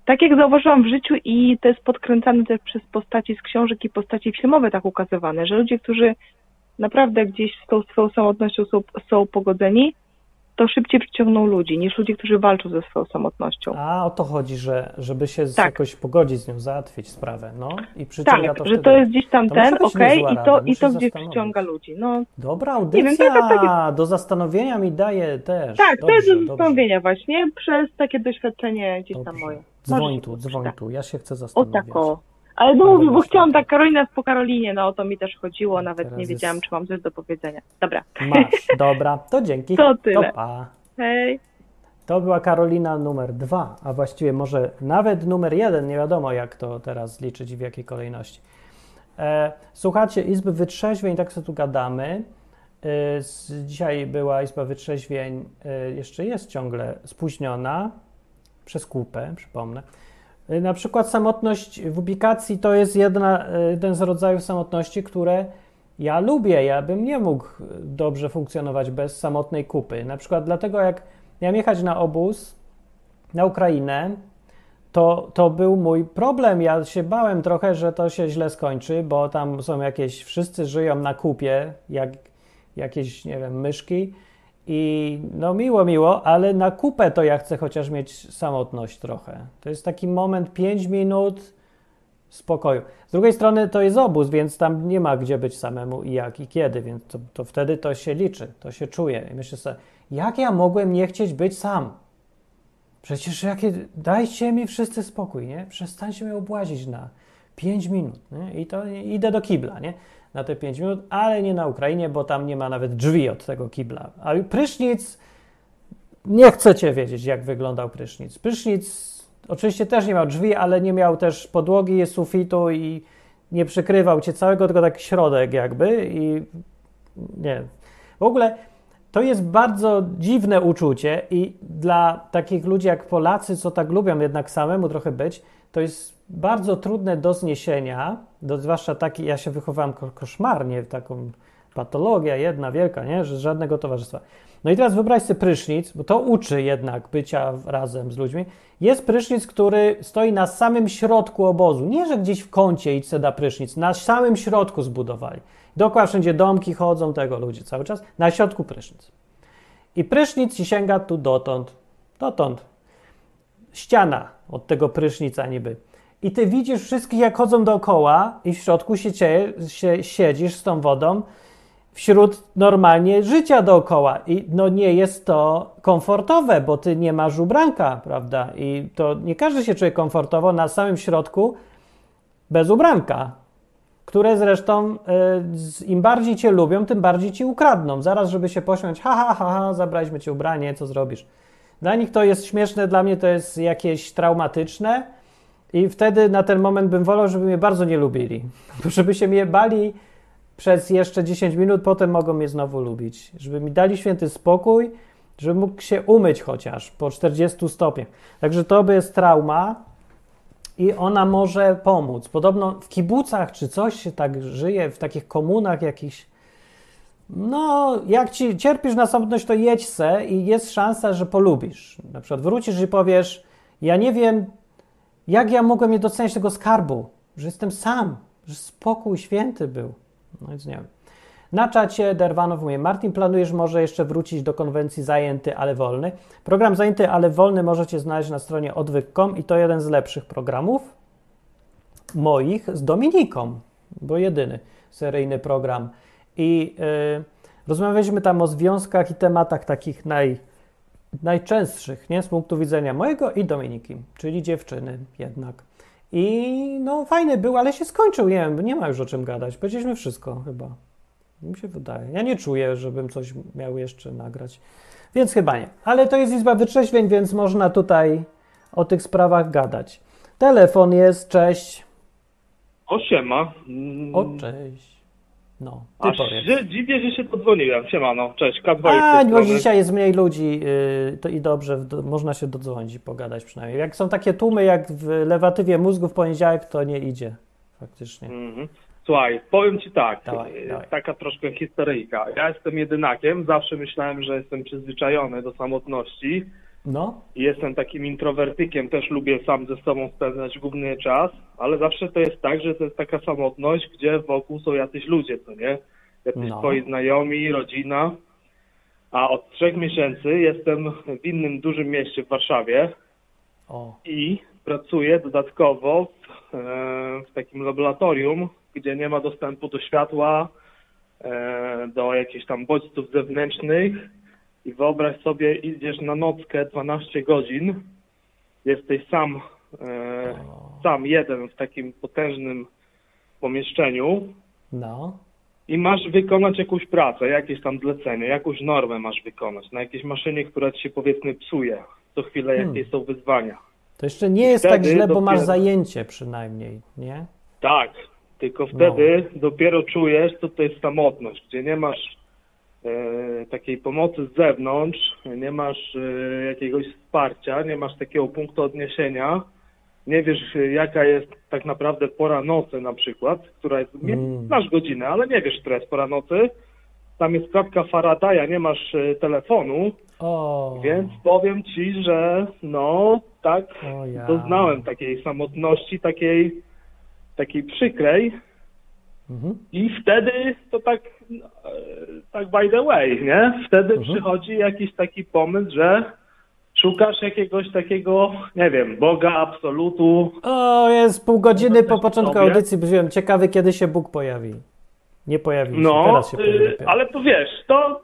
Speaker 6: tak jak zauważyłam w życiu i to jest podkręcane też przez postaci z książek i postaci filmowe tak ukazywane, że ludzie, którzy naprawdę gdzieś z tą swoją samotnością są, są pogodzeni, to szybciej przyciągną ludzi niż ludzie, którzy walczą ze swoją samotnością.
Speaker 3: A o to chodzi, że żeby się
Speaker 6: Tak.
Speaker 3: jakoś pogodzić z nią, załatwić sprawę, no i przyciąga
Speaker 6: Tak,
Speaker 3: to
Speaker 6: że
Speaker 3: wtedy.
Speaker 6: to jest gdzieś tam
Speaker 3: To
Speaker 6: ten, okej,
Speaker 3: niezła
Speaker 6: i to, i to gdzieś przyciąga ludzi. No,
Speaker 3: Dobra audycja,
Speaker 6: wiem, to jest takie-
Speaker 3: do zastanowienia mi daje też.
Speaker 6: tak, to
Speaker 3: dobrze,
Speaker 6: jest do
Speaker 3: dobrze.
Speaker 6: zastanowienia właśnie przez takie doświadczenie gdzieś tam
Speaker 3: Dobrze.
Speaker 6: moje.
Speaker 3: Dzwoń tu, dzwoń tu, ja się chcę zastanowić.
Speaker 6: o. Ale no mówię, bo chciałam tak Karolina po Karolinie, no o to mi też chodziło, nawet
Speaker 3: Teraz
Speaker 6: nie
Speaker 3: jest-
Speaker 6: wiedziałam, czy mam coś do powiedzenia. Dobra,
Speaker 3: Masz, [laughs] dobra, to dzięki.
Speaker 6: To tyle.
Speaker 3: To pa.
Speaker 6: hej.
Speaker 3: To była Karolina numer dwa, a właściwie może nawet numer jeden, nie wiadomo jak to teraz liczyć i w jakiej kolejności. E, słuchacie Izby Wytrzeźwień, tak sobie tu gadamy. E, z, dzisiaj była Izba Wytrzeźwień, e, jeszcze jest ciągle spóźniona przez kupę, przypomnę. E, na przykład samotność w ubikacji to jest jedna, e, jeden z rodzajów samotności, które ja lubię. Ja bym nie mógł dobrze funkcjonować bez samotnej kupy. Na przykład dlatego, jak miałem jechać na obóz na Ukrainę, to, to był mój problem. Ja się bałem trochę, że to się źle skończy, bo tam są jakieś, wszyscy żyją na kupie, jak jakieś, nie wiem, myszki. I no miło, miło, ale na kupę to ja chcę chociaż mieć samotność trochę. To jest taki moment 5 minut spokoju. Z drugiej strony to jest obóz, więc tam nie ma gdzie być samemu i jak i kiedy, więc to, to wtedy to się liczy, to się czuje. I myślę sobie, jak ja mogłem nie chcieć być sam? Przecież jakie, dajcie mi wszyscy spokój, nie? Przestańcie mnie obłazić na 5 minut, nie? I to idę do kibla, nie? Na te 5 minut, ale nie na Ukrainie, bo tam nie ma nawet drzwi od tego kibla. A prysznic, nie chcecie wiedzieć, jak wyglądał prysznic. Prysznic oczywiście też nie miał drzwi, ale nie miał też podłogi, sufitu i nie przykrywał cię całego, tylko tak środek jakby i nie. W ogóle to jest bardzo dziwne uczucie i dla takich ludzi jak Polacy, co tak lubią jednak samemu trochę być, to jest bardzo trudne do zniesienia, do, zwłaszcza taki, ja się wychowałem ko koszmarnie, taką patologia jedna wielka, nie? że żadnego towarzystwa. No i teraz wyobraź sobie prysznic, bo to uczy jednak bycia razem z ludźmi. Jest prysznic, który stoi na samym środku obozu. Nie, że gdzieś w kącie idź da prysznic, na samym środku zbudowali. Dookoła wszędzie domki chodzą, tego ludzie cały czas. Na środku prysznic. I prysznic ci sięga tu dotąd. Dotąd. Ściana od tego prysznica niby. I ty widzisz wszystkich, jak chodzą dookoła i w środku się, cie, się siedzisz z tą wodą wśród normalnie życia dookoła. I no nie jest to komfortowe, bo ty nie masz ubranka, prawda? I to nie każdy się czuje komfortowo na samym środku bez ubranka, które zresztą y, im bardziej cię lubią, tym bardziej ci ukradną. Zaraz, żeby się pośmiać, ha, ha, ha, ha, zabraliśmy ci ubranie, co zrobisz? Dla nich to jest śmieszne, dla mnie to jest jakieś traumatyczne i wtedy na ten moment bym wolał, żeby mnie bardzo nie lubili. [laughs] Żeby się mnie bali przez jeszcze 10 minut, potem mogą mnie znowu lubić. Żeby mi dali święty spokój, żeby mógł się umyć chociaż po 40 stopniach. Także to by jest trauma i ona może pomóc. Podobno w kibucach czy coś się tak żyje, w takich komunach jakichś. No, jak ci cierpisz na samotność, to jedź se i jest szansa, że polubisz. Na przykład wrócisz i powiesz, ja nie wiem, jak ja mogłem nie doceniać tego skarbu, że jestem sam, że spokój święty był. No więc nie wiem. Na czacie Derwanow mówi, Martin, planujesz może jeszcze wrócić do konwencji Zajęty, ale wolny? Program Zajęty, ale wolny możecie znaleźć na stronie odwyk.com i to jeden z lepszych programów moich z Dominiką, bo jedyny seryjny program. I yy, rozmawialiśmy tam o związkach i tematach takich naj, najczęstszych, nie? Z punktu widzenia mojego i Dominiki, czyli dziewczyny jednak. I no fajny był, ale się skończył, nie wiem, nie ma już o czym gadać. Powiedzieliśmy wszystko chyba. Mi się wydaje. Ja nie czuję, żebym coś miał jeszcze nagrać. Więc chyba nie. Ale to jest Izba Wytrzeźwień, więc można tutaj o tych sprawach gadać. Telefon jest, cześć.
Speaker 7: O siema.
Speaker 3: O, cześć. No, ty
Speaker 7: Aż
Speaker 3: powiedz.
Speaker 7: się dziwię, że się podzwoniłem. Siema, no, cześć, K2
Speaker 3: A,
Speaker 7: strony.
Speaker 3: dzisiaj jest mniej ludzi yy, to i dobrze, w- można się dodzwonić i pogadać przynajmniej. Jak są takie tłumy jak w lewatywie mózgu w poniedziałek, to nie idzie faktycznie.
Speaker 7: Mhm. Słuchaj, powiem ci tak,
Speaker 3: Dawaj,
Speaker 7: e,
Speaker 3: dawaj.
Speaker 7: taka troszkę historyjka. Ja jestem jedynakiem, zawsze myślałem, że jestem przyzwyczajony do samotności
Speaker 3: No,
Speaker 7: jestem takim introwertykiem, też lubię sam ze sobą spędzać główny czas, ale zawsze to jest tak, że to jest taka samotność, gdzie wokół są jacyś ludzie, co nie? Jacyś
Speaker 3: No.
Speaker 7: twoi znajomi, rodzina. A od trzech miesięcy jestem w innym dużym mieście w Warszawie,
Speaker 3: o,
Speaker 7: i pracuję dodatkowo w, e, w takim laboratorium, gdzie nie ma dostępu do światła, e, do jakichś tam bodźców zewnętrznych i wyobraź sobie, idziesz na nockę 12 godzin, jesteś sam, e, sam jeden w takim potężnym pomieszczeniu
Speaker 3: no,
Speaker 7: i masz wykonać jakąś pracę, jakieś tam zlecenie, jakąś normę masz wykonać na jakiejś maszynie, która ci się powiedzmy psuje. co chwilę
Speaker 3: Hmm.
Speaker 7: jakieś są wyzwania.
Speaker 3: To jeszcze nie jest tak źle, bo masz
Speaker 7: dopiero-
Speaker 3: zajęcie przynajmniej, nie?
Speaker 7: Tak, tylko wtedy
Speaker 3: No.
Speaker 7: dopiero czujesz, co to jest samotność, gdzie nie masz takiej pomocy z zewnątrz, nie masz e, jakiegoś wsparcia, nie masz takiego punktu odniesienia, nie wiesz, e, jaka jest tak naprawdę pora nocy na przykład, która jest, nie,
Speaker 3: Mm.
Speaker 7: znasz godzinę, ale nie wiesz, która jest pora nocy. Tam jest klatka Faradaya, nie masz e, telefonu,
Speaker 3: O,
Speaker 7: więc powiem ci, że no tak
Speaker 3: ja.
Speaker 7: doznałem takiej samotności, takiej, takiej przykrej
Speaker 3: Mhm.
Speaker 7: i wtedy to tak, e, tak by the way, nie? Wtedy
Speaker 3: Mhm.
Speaker 7: przychodzi jakiś taki pomysł, że szukasz jakiegoś takiego, nie wiem, Boga, absolutu.
Speaker 3: O, jest pół godziny po początku
Speaker 7: sobie.
Speaker 3: audycji. Byłem ciekawy, kiedy się Bóg pojawi. Nie pojawił się,
Speaker 7: No,
Speaker 3: teraz się pojawi.
Speaker 7: y, ale to wiesz, to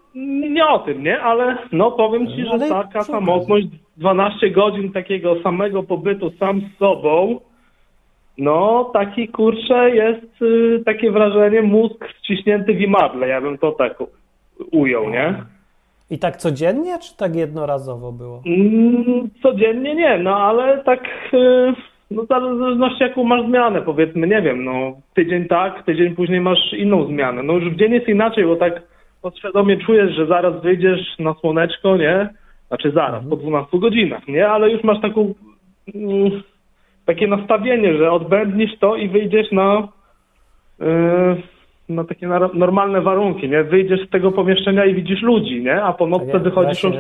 Speaker 7: nie o tym, nie? Ale no powiem ci, że
Speaker 3: Ale
Speaker 7: taka samotność, 12 godzin takiego samego pobytu sam z sobą, no taki kurczę jest y, takie wrażenie mózg wciśnięty w imadle, ja bym to tak ujął, nie?
Speaker 3: I tak codziennie, czy tak jednorazowo było?
Speaker 7: Mm, Codziennie nie, no ale tak y, no w zależności jaką masz zmianę, powiedzmy, nie wiem, no tydzień tak, tydzień później masz inną zmianę. No już w dzień jest inaczej, bo tak podświadomie czujesz, że zaraz wyjdziesz na słoneczko, nie? Znaczy zaraz, po 12 godzinach, nie? Ale już masz taką mm, takie nastawienie, że odbędnisz to i wyjdziesz na y, na takie normalne warunki, nie? Wyjdziesz z tego pomieszczenia i widzisz ludzi, nie? A po nocce wychodzisz o. 6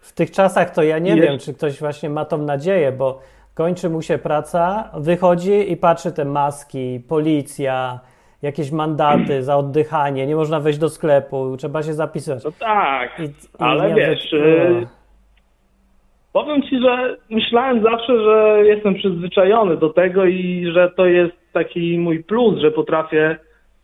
Speaker 3: W tych czasach to ja nie
Speaker 7: Jest.
Speaker 3: wiem, czy ktoś właśnie ma tą nadzieję, bo kończy mu się praca, wychodzi i patrzy te maski, policja, jakieś mandaty za oddychanie, nie można wejść do sklepu, trzeba się zapisać.
Speaker 7: No tak,
Speaker 3: I, i
Speaker 7: ale
Speaker 3: nie
Speaker 7: wiesz, y, powiem ci, że myślałem zawsze, że jestem przyzwyczajony do tego i że to jest taki mój plus, że potrafię,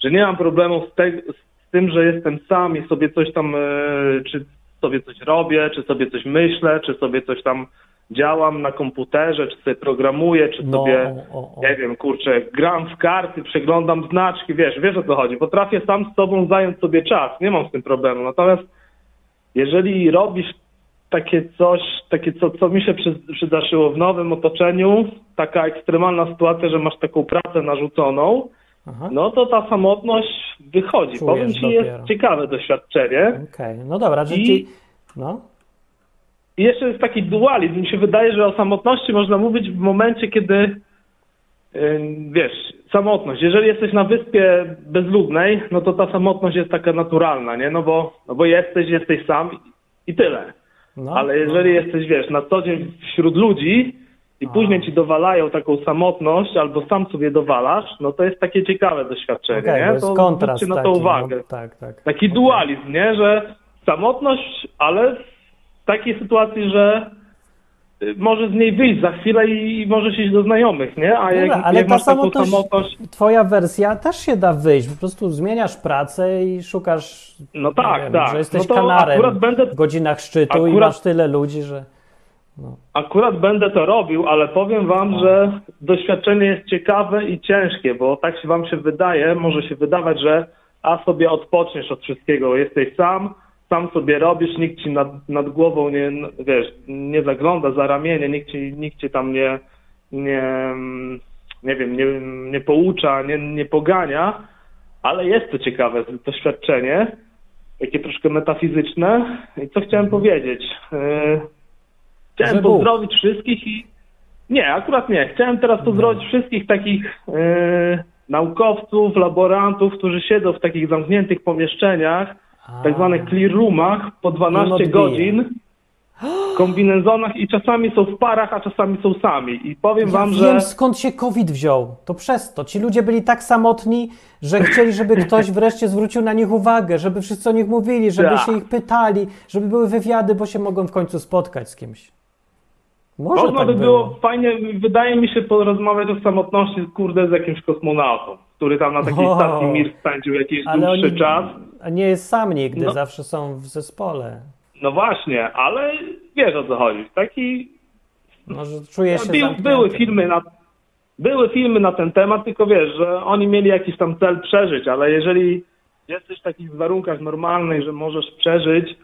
Speaker 7: że nie mam problemu z, te, z tym, że jestem sam i sobie coś tam, y, czy sobie coś robię, czy sobie coś myślę, czy sobie coś tam działam na komputerze, czy sobie programuję, czy
Speaker 3: no,
Speaker 7: sobie
Speaker 3: o, o.
Speaker 7: nie wiem, kurczę, gram w karty, przeglądam znaczki, wiesz, wiesz o co chodzi. Potrafię sam z sobą zająć sobie czas, nie mam z tym problemu. Natomiast jeżeli robisz takie coś, takie co, co mi się przy, przydarzyło w nowym otoczeniu, taka ekstremalna sytuacja, że masz taką pracę narzuconą,
Speaker 3: Aha.
Speaker 7: no to ta samotność wychodzi.
Speaker 3: Czujesz
Speaker 7: Powiem ci,
Speaker 3: dopiero.
Speaker 7: jest ciekawe doświadczenie.
Speaker 3: Okej, no dobra, że
Speaker 7: I-
Speaker 3: ci... No,
Speaker 7: I jeszcze jest taki dualizm. Mi się wydaje, że o samotności można mówić w momencie, kiedy wiesz, samotność. Jeżeli jesteś na wyspie bezludnej, no to ta samotność jest taka naturalna, nie? No bo, no bo jesteś, jesteś sam i tyle.
Speaker 3: No,
Speaker 7: Ale jeżeli jesteś, wiesz, na co dzień wśród ludzi i później ci dowalają taką samotność albo sam sobie dowalasz, no to jest takie ciekawe doświadczenie,
Speaker 3: Okej,
Speaker 7: nie?
Speaker 3: to jest
Speaker 7: to
Speaker 3: kontrast
Speaker 7: zwróćcie na
Speaker 3: taki,
Speaker 7: to uwagę.
Speaker 3: No, tak, tak.
Speaker 7: Taki dualizm, nie? Że samotność, ale w takiej sytuacji, że może z niej wyjść za chwilę i możesz iść do znajomych, nie? A jak,
Speaker 3: Dobra, ale
Speaker 7: jak
Speaker 3: ta
Speaker 7: masz taką
Speaker 3: samotność, twoja wersja też się da wyjść. Po prostu zmieniasz pracę i szukasz.
Speaker 7: No tak,
Speaker 3: wiem,
Speaker 7: tak.
Speaker 3: Że jesteś
Speaker 7: No
Speaker 3: kanarem
Speaker 7: akurat będę-
Speaker 3: w godzinach szczytu i
Speaker 7: akurat-
Speaker 3: masz tyle ludzi, że.
Speaker 7: akurat będę to robił, ale powiem wam, że doświadczenie jest ciekawe i ciężkie, bo tak się wam się wydaje, może się wydawać, że a sobie odpoczniesz od wszystkiego, jesteś sam, sam sobie robisz, nikt ci nad, nad głową nie, wiesz, nie zagląda za ramienie, nikt ci, nikt ci tam nie, nie, nie wiem, nie, nie poucza, nie, nie pogania, ale jest to ciekawe doświadczenie, takie troszkę metafizyczne. I co chciałem powiedzieć? Yy, Chciałem
Speaker 3: Że Bóg.
Speaker 7: pozdrowić wszystkich i. Nie, akurat nie. Chciałem teraz pozdrowić wszystkich takich yy, naukowców, laborantów, którzy siedzą w takich zamkniętych pomieszczeniach, tak zwanych clear roomach, po 12
Speaker 3: odbije.
Speaker 7: godzin, w kombinezonach i czasami są w parach, a czasami są sami. I powiem
Speaker 3: Ja
Speaker 7: wam,
Speaker 3: wiem,
Speaker 7: że.
Speaker 3: skąd się COVID wziął. To przez to. Ci ludzie byli tak samotni, że chcieli, żeby [laughs] ktoś wreszcie zwrócił na nich uwagę, żeby wszyscy o nich mówili, żeby
Speaker 7: Tak.
Speaker 3: się ich pytali, żeby były wywiady, bo się mogą w końcu spotkać z kimś. Może
Speaker 7: Można
Speaker 3: tak
Speaker 7: by
Speaker 3: było.
Speaker 7: było fajnie, wydaje mi się, porozmawiać o samotności, kurde, z jakimś kosmonautą, który tam na takiej
Speaker 3: O.
Speaker 7: stacji Mir spędził jakiś
Speaker 3: Ale
Speaker 7: dłuższy
Speaker 3: oni
Speaker 7: czas.
Speaker 3: a nie jest sam nigdy,
Speaker 7: No.
Speaker 3: zawsze są w zespole.
Speaker 7: No właśnie, ale wiesz o co chodzi. Taki
Speaker 3: Może czuje się
Speaker 7: By,
Speaker 3: zamknięty.
Speaker 7: były filmy na były filmy na ten temat, tylko wiesz, że oni mieli jakiś tam cel przeżyć, ale jeżeli jesteś w takich warunkach normalnych, że możesz przeżyć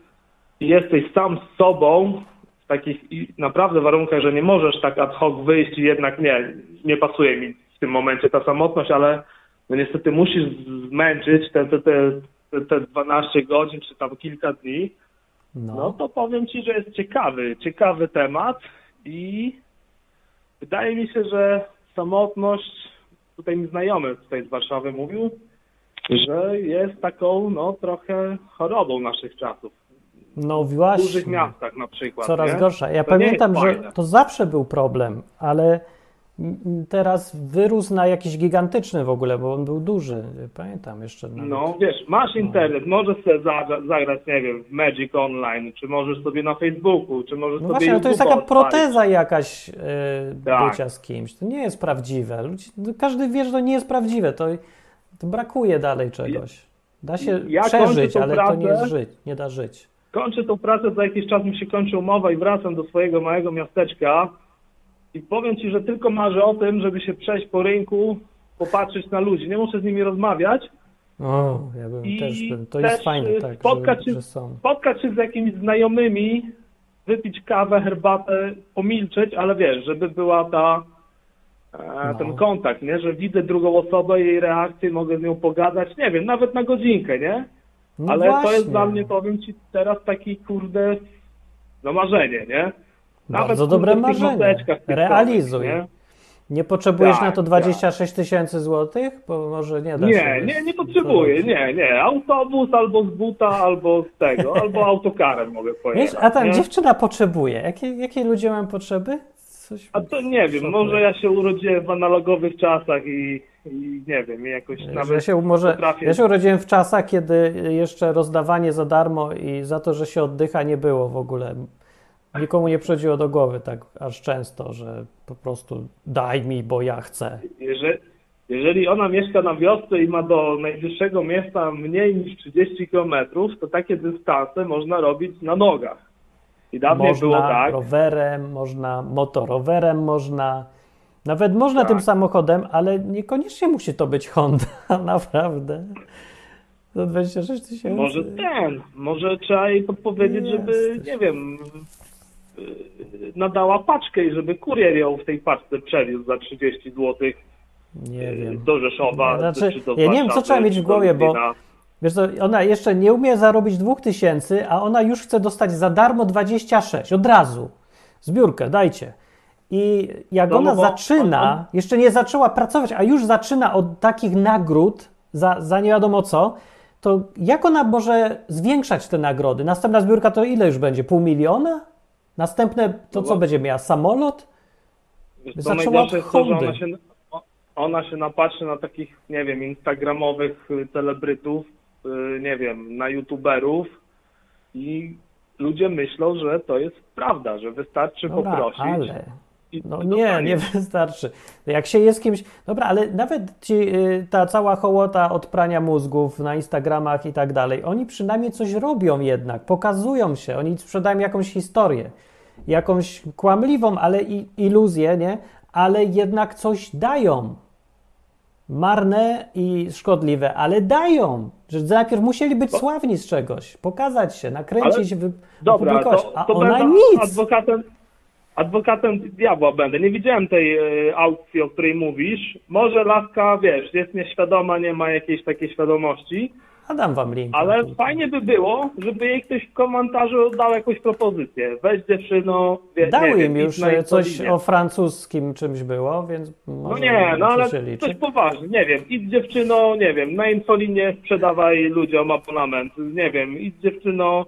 Speaker 7: i jesteś sam z sobą, takich i naprawdę warunkach, że nie możesz tak ad hoc wyjść i jednak nie, nie pasuje mi w tym momencie ta samotność, ale no niestety musisz zmęczyć te, te, te, te, te 12 godzin czy tam kilka dni,
Speaker 3: No.
Speaker 7: no to powiem Ci, że jest ciekawy, ciekawy temat i wydaje mi się, że samotność, tutaj mi znajomy tutaj z Warszawy mówił, że jest taką no trochę chorobą naszych czasów.
Speaker 3: No
Speaker 7: W
Speaker 3: właśnie.
Speaker 7: dużych miastach na przykład.
Speaker 3: Coraz
Speaker 7: nie?
Speaker 3: gorsza. Ja
Speaker 7: To
Speaker 3: pamiętam, że to zawsze był problem, ale teraz wyrósł na jakiś gigantyczny w ogóle, bo on był duży. Pamiętam jeszcze. Nawet.
Speaker 7: No wiesz, masz internet, możesz sobie zagra- zagrać, nie wiem, w Magic Online, czy możesz sobie na Facebooku, czy możesz
Speaker 3: No
Speaker 7: sobie
Speaker 3: właśnie, ale to jest taka
Speaker 7: odpalić.
Speaker 3: proteza jakaś e,
Speaker 7: Tak.
Speaker 3: bycia z kimś. To nie jest prawdziwe. Ludzie, no każdy wie, że to nie jest prawdziwe. To, to brakuje dalej czegoś. Da się
Speaker 7: Ja
Speaker 3: przeżyć, ale to nie
Speaker 7: pracę.
Speaker 3: jest żyć. Nie da żyć.
Speaker 7: kończę tą pracę, za jakiś czas mi się kończy umowa i wracam do swojego małego miasteczka i powiem Ci, że tylko marzę o tym, żeby się przejść po rynku, popatrzeć na ludzi. Nie muszę z nimi rozmawiać,
Speaker 3: O, ja bym
Speaker 7: I
Speaker 3: też bym, to
Speaker 7: też,
Speaker 3: jest fajne, tak,
Speaker 7: spotkać się- spotkać się z jakimiś znajomymi, wypić kawę, herbatę, pomilczeć, ale wiesz, żeby była ta e,
Speaker 3: No.
Speaker 7: ten kontakt, nie? Że widzę drugą osobę, jej reakcję, mogę z nią pogadać, nie wiem, nawet na godzinkę, nie?
Speaker 3: No
Speaker 7: Ale to
Speaker 3: właśnie.
Speaker 7: jest dla mnie, powiem Ci, teraz taki kurde, no marzenie, nie?
Speaker 3: Bardzo
Speaker 7: kurde,
Speaker 3: dobre marzenie. Realizuj.
Speaker 7: nie?
Speaker 3: Nie potrzebujesz
Speaker 7: Tak,
Speaker 3: na to 26 tysięcy złotych? Bo może nie da
Speaker 7: Nie,
Speaker 3: się.
Speaker 7: nie, nie potrzebuję, nie, nie. Autobus albo z buta, albo z tego, [laughs] albo autokarem mogę pojechać.
Speaker 3: Wiesz, a ta
Speaker 7: nie?
Speaker 3: dziewczyna potrzebuje. Jakie, jakie ludzie mają potrzeby? Coś
Speaker 7: A to nie wiem, może ja się urodziłem w analogowych czasach i, i nie wiem, i jakoś
Speaker 3: Ja
Speaker 7: nawet
Speaker 3: się, może,
Speaker 7: potrafię...
Speaker 3: ja się urodziłem w czasach, kiedy jeszcze rozdawanie za darmo i za to, że się oddycha, nie było w ogóle. Nikomu nie przychodziło do głowy tak aż często, że po prostu daj mi, bo ja chcę.
Speaker 7: Jeżeli, jeżeli ona mieszka na wiosce i ma do najbliższego miasta mniej niż 30 km, to takie dystanse można robić na nogach. I dawniej
Speaker 3: Można
Speaker 7: było tak,
Speaker 3: rowerem, można motorowerem, można. Nawet można
Speaker 7: Tak.
Speaker 3: tym samochodem, ale niekoniecznie musi to być Honda, [laughs] naprawdę. Za 26 tysięcy.
Speaker 7: może ten, może trzeba jej podpowiedzieć, żeby, nie wiem, nadała paczkę i żeby kurier ją w tej paczce przewiózł za 30 zł
Speaker 3: Nie wiem.
Speaker 7: do Rzeszowa,
Speaker 3: Nie, znaczy,
Speaker 7: czy do
Speaker 3: ja nie wiem, co trzeba mieć w głowie, bo-. Wiesz co, ona jeszcze nie umie zarobić 2000, a ona już chce dostać za darmo 26, od razu. Zbiórkę, dajcie. I jak
Speaker 7: No,
Speaker 3: ona
Speaker 7: bo
Speaker 3: zaczyna, jeszcze nie zaczęła pracować, a już zaczyna od takich nagród za, za nie wiadomo co, to jak ona może zwiększać te nagrody? Następna zbiórka to ile już będzie? Pół miliona? Następne to
Speaker 7: No
Speaker 3: co będzie miała? Samolot? Zaczęła od
Speaker 7: ona się, ona się napatrzy na takich, nie wiem, instagramowych celebrytów, y, nie wiem, na youtuberów i ludzie myślą, że to jest prawda, że wystarczy
Speaker 3: Dobra,
Speaker 7: poprosić.
Speaker 3: ale... No nie, nie [laughs] wystarczy. Jak się jest kimś. Dobra, ale nawet ci, y, ta cała hołota od prania mózgów na Instagramach i tak dalej, oni przynajmniej coś robią jednak, pokazują się, oni sprzedają jakąś historię, jakąś kłamliwą, ale i iluzję, nie? Ale jednak coś dają. Marne i szkodliwe, ale dają. Że najpierw musieli być sławni z czegoś, pokazać się, nakręcić, wy,
Speaker 7: Dobra,
Speaker 3: opublikować,
Speaker 7: to,
Speaker 3: a
Speaker 7: to
Speaker 3: ona
Speaker 7: będę
Speaker 3: nic.
Speaker 7: adwokatem, adwokatem diabła będę. Nie widziałem tej y, aukcji, o której mówisz. Może laska, wiesz, jest nieświadoma, nie ma jakiejś takiej świadomości,
Speaker 3: A dam wam link.
Speaker 7: ale fajnie by było, żeby jej ktoś w komentarzu dał jakąś propozycję. Weź dziewczyno, wie, nie
Speaker 3: Dały
Speaker 7: wiem,
Speaker 3: im
Speaker 7: idź
Speaker 3: już e, coś o francuskim czymś było, więc
Speaker 7: No
Speaker 3: może
Speaker 7: nie, no ale
Speaker 3: liczy.
Speaker 7: coś poważnie, nie wiem, idź dziewczyno, nie wiem, na infolinie sprzedawaj ludziom abonament, nie wiem, idź dziewczyno...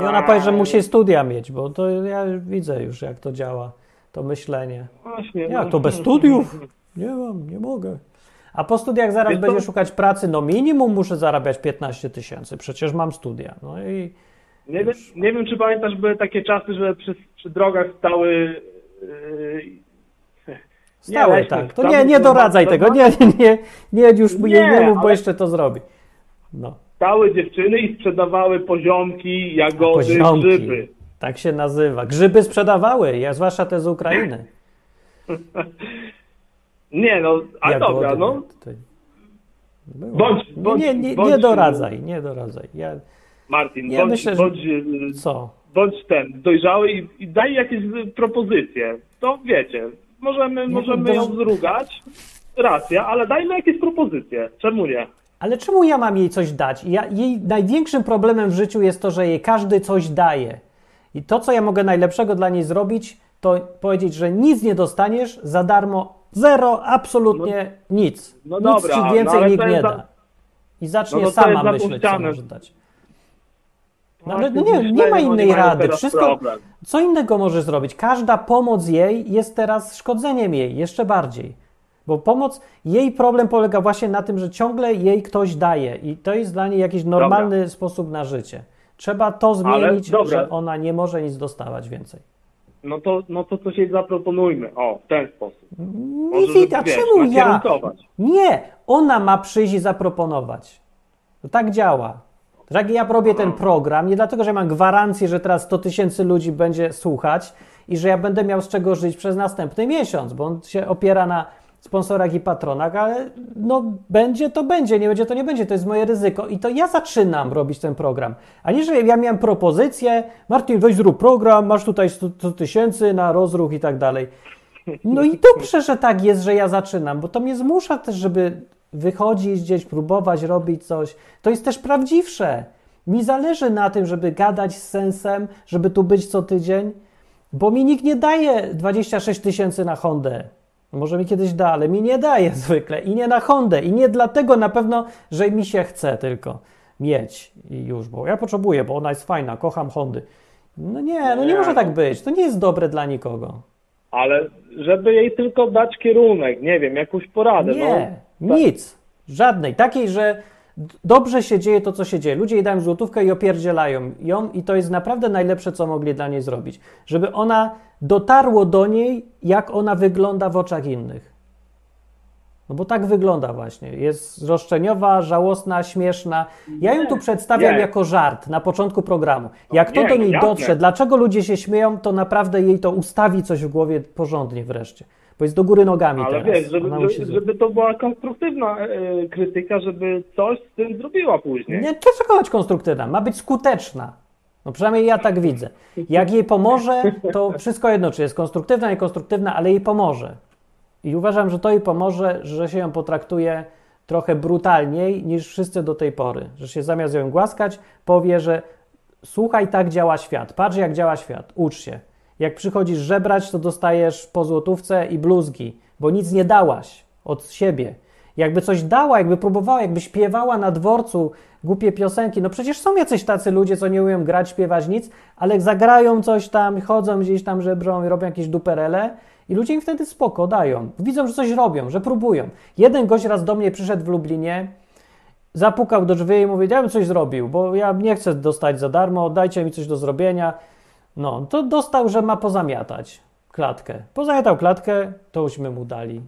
Speaker 3: I ona powie, że musi studia mieć, bo to ja widzę już, jak to działa, to myślenie.
Speaker 7: Właśnie,
Speaker 3: Ja
Speaker 7: no.
Speaker 3: to bez studiów? [laughs] Nie mam, nie mogę. A po studiach zaraz
Speaker 7: co?
Speaker 3: będzie szukać pracy, no minimum muszę zarabiać 15 tysięcy, przecież mam studia. No i
Speaker 7: Nie wiem, nie wiem, czy pamiętasz, były takie czasy, że przy, przy drogach stały. Yy,
Speaker 3: stałe
Speaker 7: leśne,
Speaker 3: tak. To nie, nie doradzaj tego, nie, nie, nie, już
Speaker 7: Nie,
Speaker 3: nie, nie mów, bo jeszcze to zrobi. No,
Speaker 7: Stały dziewczyny i sprzedawały poziomki, jagody,
Speaker 3: poziomki.
Speaker 7: grzyby.
Speaker 3: Tak się nazywa. Grzyby sprzedawały, ja, zwłaszcza te z Ukrainy. [laughs]
Speaker 7: Nie, no, a
Speaker 3: Jagody
Speaker 7: dobra, no.
Speaker 3: tutaj.
Speaker 7: Bądź-
Speaker 3: Nie,
Speaker 7: bądź-
Speaker 3: nie, nie, nie
Speaker 7: bądź-
Speaker 3: doradzaj, nie doradzaj. Ja,
Speaker 7: Martin,
Speaker 3: Ja
Speaker 7: bądź,
Speaker 3: myślę, że-
Speaker 7: bądź, yy,
Speaker 3: co?
Speaker 7: bądź ten, dojrzały i, i daj jakieś y, propozycje. To wiecie, możemy, możemy
Speaker 3: to-
Speaker 7: ją zrugać, racja, ale dajmy jakieś propozycje. Czemu nie?
Speaker 3: Ale czemu ja mam jej coś dać? Ja, jej największym problemem w życiu jest to, że jej każdy coś daje. I to, co ja mogę najlepszego dla niej zrobić, to powiedzieć, że nic nie dostaniesz za darmo, zero, absolutnie nic.
Speaker 7: no
Speaker 3: nic
Speaker 7: dobra,
Speaker 3: ci
Speaker 7: no
Speaker 3: więcej
Speaker 7: ale
Speaker 3: nikt nie
Speaker 7: jest
Speaker 3: da.
Speaker 7: za-
Speaker 3: I zacznie
Speaker 7: No
Speaker 3: sama myśleć, co może dać. No ale no nie, nie ma innej rady. Wszystko, co innego możesz zrobić? Każda pomoc jej jest teraz szkodzeniem jej, jeszcze bardziej. Bo pomoc, jej problem polega właśnie na tym, że ciągle jej ktoś daje i to jest dla niej jakiś normalny sposób na życie. Trzeba to zmienić,
Speaker 7: dobra.
Speaker 3: że ona nie może nic dostawać więcej.
Speaker 7: No to, no to coś jej zaproponujmy. O, w ten sposób.
Speaker 3: Nie
Speaker 7: Może,
Speaker 3: widać,
Speaker 7: żeby, wiesz,
Speaker 3: czemu ja?
Speaker 7: nakierunkować.
Speaker 3: Nie, ona ma przyjść i zaproponować. To tak działa. Jak ja robię ten program, nie dlatego, że mam gwarancję, że teraz 100 tysięcy ludzi będzie słuchać i że ja będę miał z czego żyć przez następny miesiąc, bo on się opiera na sponsorach i patronach, ale no będzie to będzie, nie będzie to nie będzie, to jest moje ryzyko i to ja zaczynam robić ten program, a nie, że ja miałem propozycję, Martin weź zrób program, masz tutaj 100 100 tysięcy na rozruch i tak dalej. No i dobrze, że tak jest, że ja zaczynam, bo to mnie zmusza też, żeby wychodzić gdzieś, próbować robić coś. To jest też prawdziwsze. Mi zależy na tym, żeby gadać z sensem, żeby tu być co tydzień, bo mi nikt nie daje 26 tysięcy na Hondę. Może mi kiedyś da, ale mi nie daje [laughs] zwykle i nie na Hondę. I nie dlatego na pewno, że mi się chce tylko mieć i już, bo ja potrzebuję, bo ona jest fajna, kocham Hondy. No nie, no nie
Speaker 7: Nie,
Speaker 3: może
Speaker 7: no.
Speaker 3: tak być. To nie jest dobre dla nikogo.
Speaker 7: Ale żeby jej tylko dać kierunek, nie wiem, jakąś poradę.
Speaker 3: Nie,
Speaker 7: no,
Speaker 3: nic. Żadnej. Takiej, że dobrze się dzieje to, co się dzieje. Ludzie jej dają złotówkę i opierdzielają ją i to jest naprawdę najlepsze, co mogli dla niej zrobić. Żeby ona dotarło do niej, jak ona wygląda w oczach innych. No bo tak wygląda właśnie. Jest roszczeniowa, żałosna, śmieszna. Ja ją tu przedstawiam
Speaker 7: nie.
Speaker 3: jako żart na początku programu. Jak to
Speaker 7: nie,
Speaker 3: do niej dotrze, dlaczego ludzie się śmieją, to naprawdę jej to ustawi coś w głowie porządnie wreszcie. Bo jest do góry nogami
Speaker 7: Ale
Speaker 3: teraz.
Speaker 7: wiesz, żeby, żeby, żeby to była konstruktywna e, krytyka, żeby coś z tym zrobiła później.
Speaker 3: Nie, dlaczego być konstruktywna? Ma być skuteczna. No przynajmniej ja tak widzę. Jak jej pomoże, to wszystko jedno, czy jest konstruktywna, niekonstruktywna, ale jej pomoże. I uważam, że to jej pomoże, że się ją potraktuje trochę brutalniej niż wszyscy do tej pory. Że się zamiast ją głaskać, powie, że słuchaj, tak działa świat. Patrz, jak działa świat. Ucz się. Jak przychodzisz żebrać, to dostajesz po złotówce i bluzgi, bo nic nie dałaś od siebie. Jakby coś dała, jakby próbowała, jakby śpiewała na dworcu głupie piosenki. No przecież są jacyś tacy ludzie, co nie umieją grać, śpiewać nic, ale zagrają coś tam, chodzą gdzieś tam, żebrą i robią jakieś duperele i ludzie im wtedy spoko dają. Widzą, że coś robią, że próbują. Jeden gość raz do mnie przyszedł w Lublinie, zapukał do drzwi i mówi, ja bym coś zrobił, bo ja nie chcę dostać za darmo, dajcie mi coś do zrobienia. No, to dostał, że ma pozamiatać klatkę. Pozamiatał klatkę, to uśmy mu dali.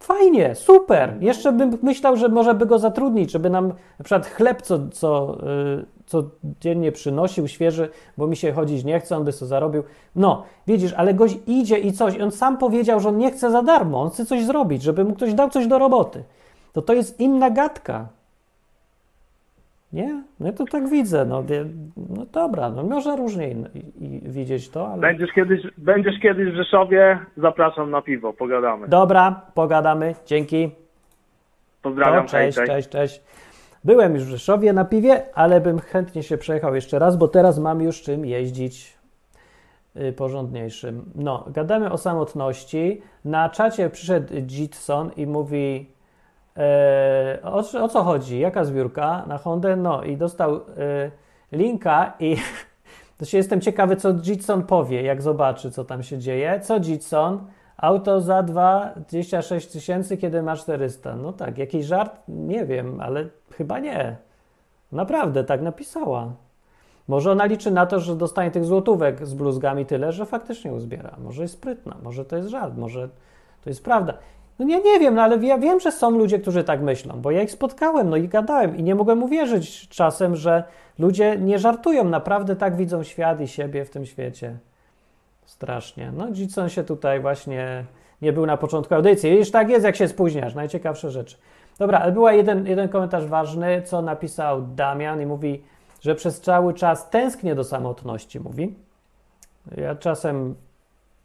Speaker 3: Fajnie, super. Jeszcze bym myślał, że może by go zatrudnić, żeby nam na przykład chleb co, co, yy, codziennie przynosił, świeży, bo mi się chodzić nie chce, on by sobie zarobił. No, widzisz, ale gość idzie i coś. On sam powiedział, że on nie chce za darmo, on chce coś zrobić, żeby mu ktoś dał coś do roboty. To to jest inna gadka. Nie? No ja to tak widzę. No, no dobra, no może różnie i, i widzieć to, ale...
Speaker 7: Będziesz kiedyś, będziesz kiedyś w Rzeszowie, zapraszam na piwo, pogadamy.
Speaker 3: Dobra, pogadamy. Dzięki.
Speaker 7: Pozdrawiam,
Speaker 3: To, cześć,
Speaker 7: hej,
Speaker 3: cześć, cześć. Byłem już w Rzeszowie na piwie, ale bym chętnie się przejechał jeszcze raz, bo teraz mam już czym jeździć y, porządniejszym. No, gadamy o samotności. Na czacie przyszedł Jitson i mówi o, o co chodzi, jaka zbiórka na Hondę, no i dostał e, linka i [laughs] to jestem ciekawy, co Jitson powie, jak zobaczy, co tam się dzieje. Co Jitson? Auto za 2, 26 tysięcy, kiedy ma 400. No tak, jakiś żart? Nie wiem, ale chyba nie. Naprawdę, tak napisała. Może ona liczy na to, że dostanie tych złotówek z bluzgami tyle, że faktycznie uzbiera. Może jest sprytna, może to jest żart, może to jest prawda. No ja nie wiem, no ale ja wiem, że są ludzie, którzy tak myślą, bo ja ich spotkałem, no i gadałem i nie mogłem uwierzyć czasem, że ludzie nie żartują, naprawdę tak widzą świat i siebie w tym świecie. Strasznie. No Dzicon się tutaj właśnie nie był na początku audycji. Widzisz, tak jest, jak się spóźniasz. Najciekawsze rzeczy. Dobra, ale była jeden, jeden komentarz ważny, co napisał Damian i mówi że przez cały czas tęsknię do samotności, mówi. Ja czasem,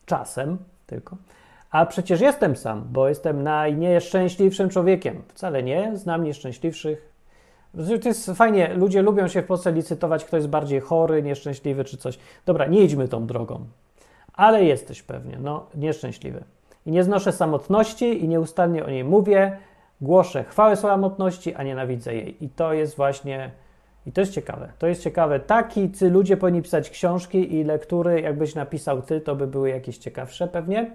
Speaker 3: czasem tylko. A przecież jestem sam, bo jestem najnieszczęśliwszym człowiekiem. Wcale nie, znam nieszczęśliwszych. To jest fajnie, ludzie lubią się w Polsce licytować, kto jest bardziej chory, nieszczęśliwy czy coś. Dobra, nie idźmy tą drogą. Ale jesteś pewnie, no, nieszczęśliwy. I nie znoszę samotności i nieustannie o niej mówię, głoszę chwałę samotności, a nienawidzę jej. I to jest właśnie, i to jest ciekawe. To jest ciekawe. Taki ludzie powinni pisać książki i lektury, jakbyś napisał ty, to by były jakieś ciekawsze pewnie.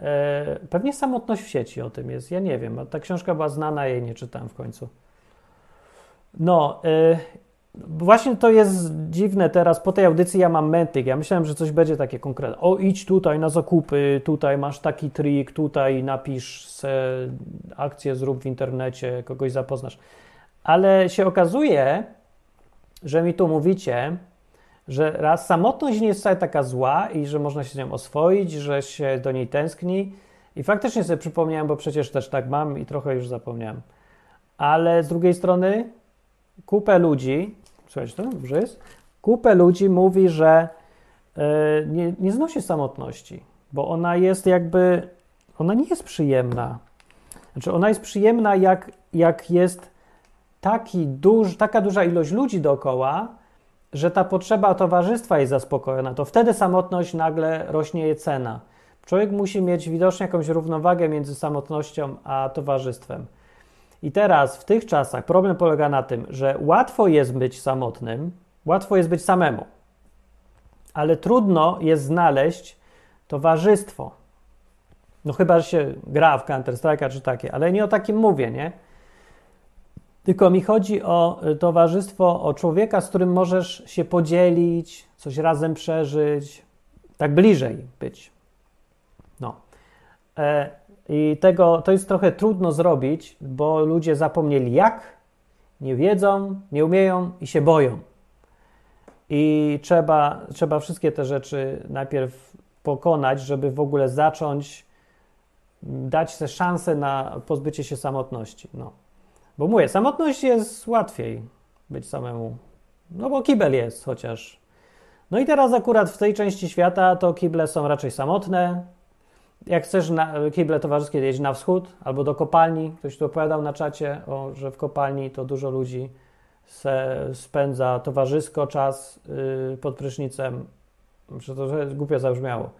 Speaker 3: E, pewnie samotność w sieci o tym jest, ja nie wiem. Ta książka była znana, jej nie czytałem w końcu. No, e, właśnie to jest dziwne teraz. Po tej audycji ja mam mentyk. Ja myślałem, że coś będzie takie konkretne. O, idź tutaj na zakupy, tutaj masz taki trik, tutaj napisz se akcję, zrób w internecie, kogoś zapoznasz. Ale się okazuje, że mi tu mówicie, że raz samotność nie jest wcale taka zła i że można się z nią oswoić, że się do niej tęskni. I faktycznie sobie przypomniałem, bo przecież też tak mam i trochę już zapomniałem. Ale z drugiej strony kupę ludzi, słuchajcie, to dobrze jest, kupę ludzi mówi, że yy, nie, nie znosi samotności, bo ona jest jakby, ona nie jest przyjemna. Znaczy ona jest przyjemna, jak, jak jest taki duż, taka duża ilość ludzi dookoła, że ta potrzeba towarzystwa jest zaspokojona, to wtedy samotność nagle rośnie jej cena. Człowiek musi mieć widocznie jakąś równowagę między samotnością a towarzystwem. I teraz w tych czasach problem polega na tym, że łatwo jest być samotnym, łatwo jest być samemu, ale trudno jest znaleźć towarzystwo. No chyba, że się gra w Counter-Strike'a czy takie, ale nie o takim mówię, nie? Tylko mi chodzi o y, towarzystwo, o człowieka, z którym możesz się podzielić, coś razem przeżyć, tak bliżej być. No. E, I tego to jest trochę trudno zrobić, bo ludzie zapomnieli jak, nie wiedzą, nie umieją i się boją. I trzeba, trzeba wszystkie te rzeczy najpierw pokonać, żeby w ogóle zacząć dać sobie szansę na pozbycie się samotności. No. Bo mówię, samotność jest łatwiej być samemu. No bo kibel jest chociaż. No i teraz akurat w tej części świata to kible są raczej samotne. Jak chcesz na, kible towarzyskie jeździć na wschód albo do kopalni, ktoś tu opowiadał na czacie, o, że w kopalni to dużo ludzi se spędza towarzysko czas yy, pod prysznicem. Że to głupio zabrzmiało.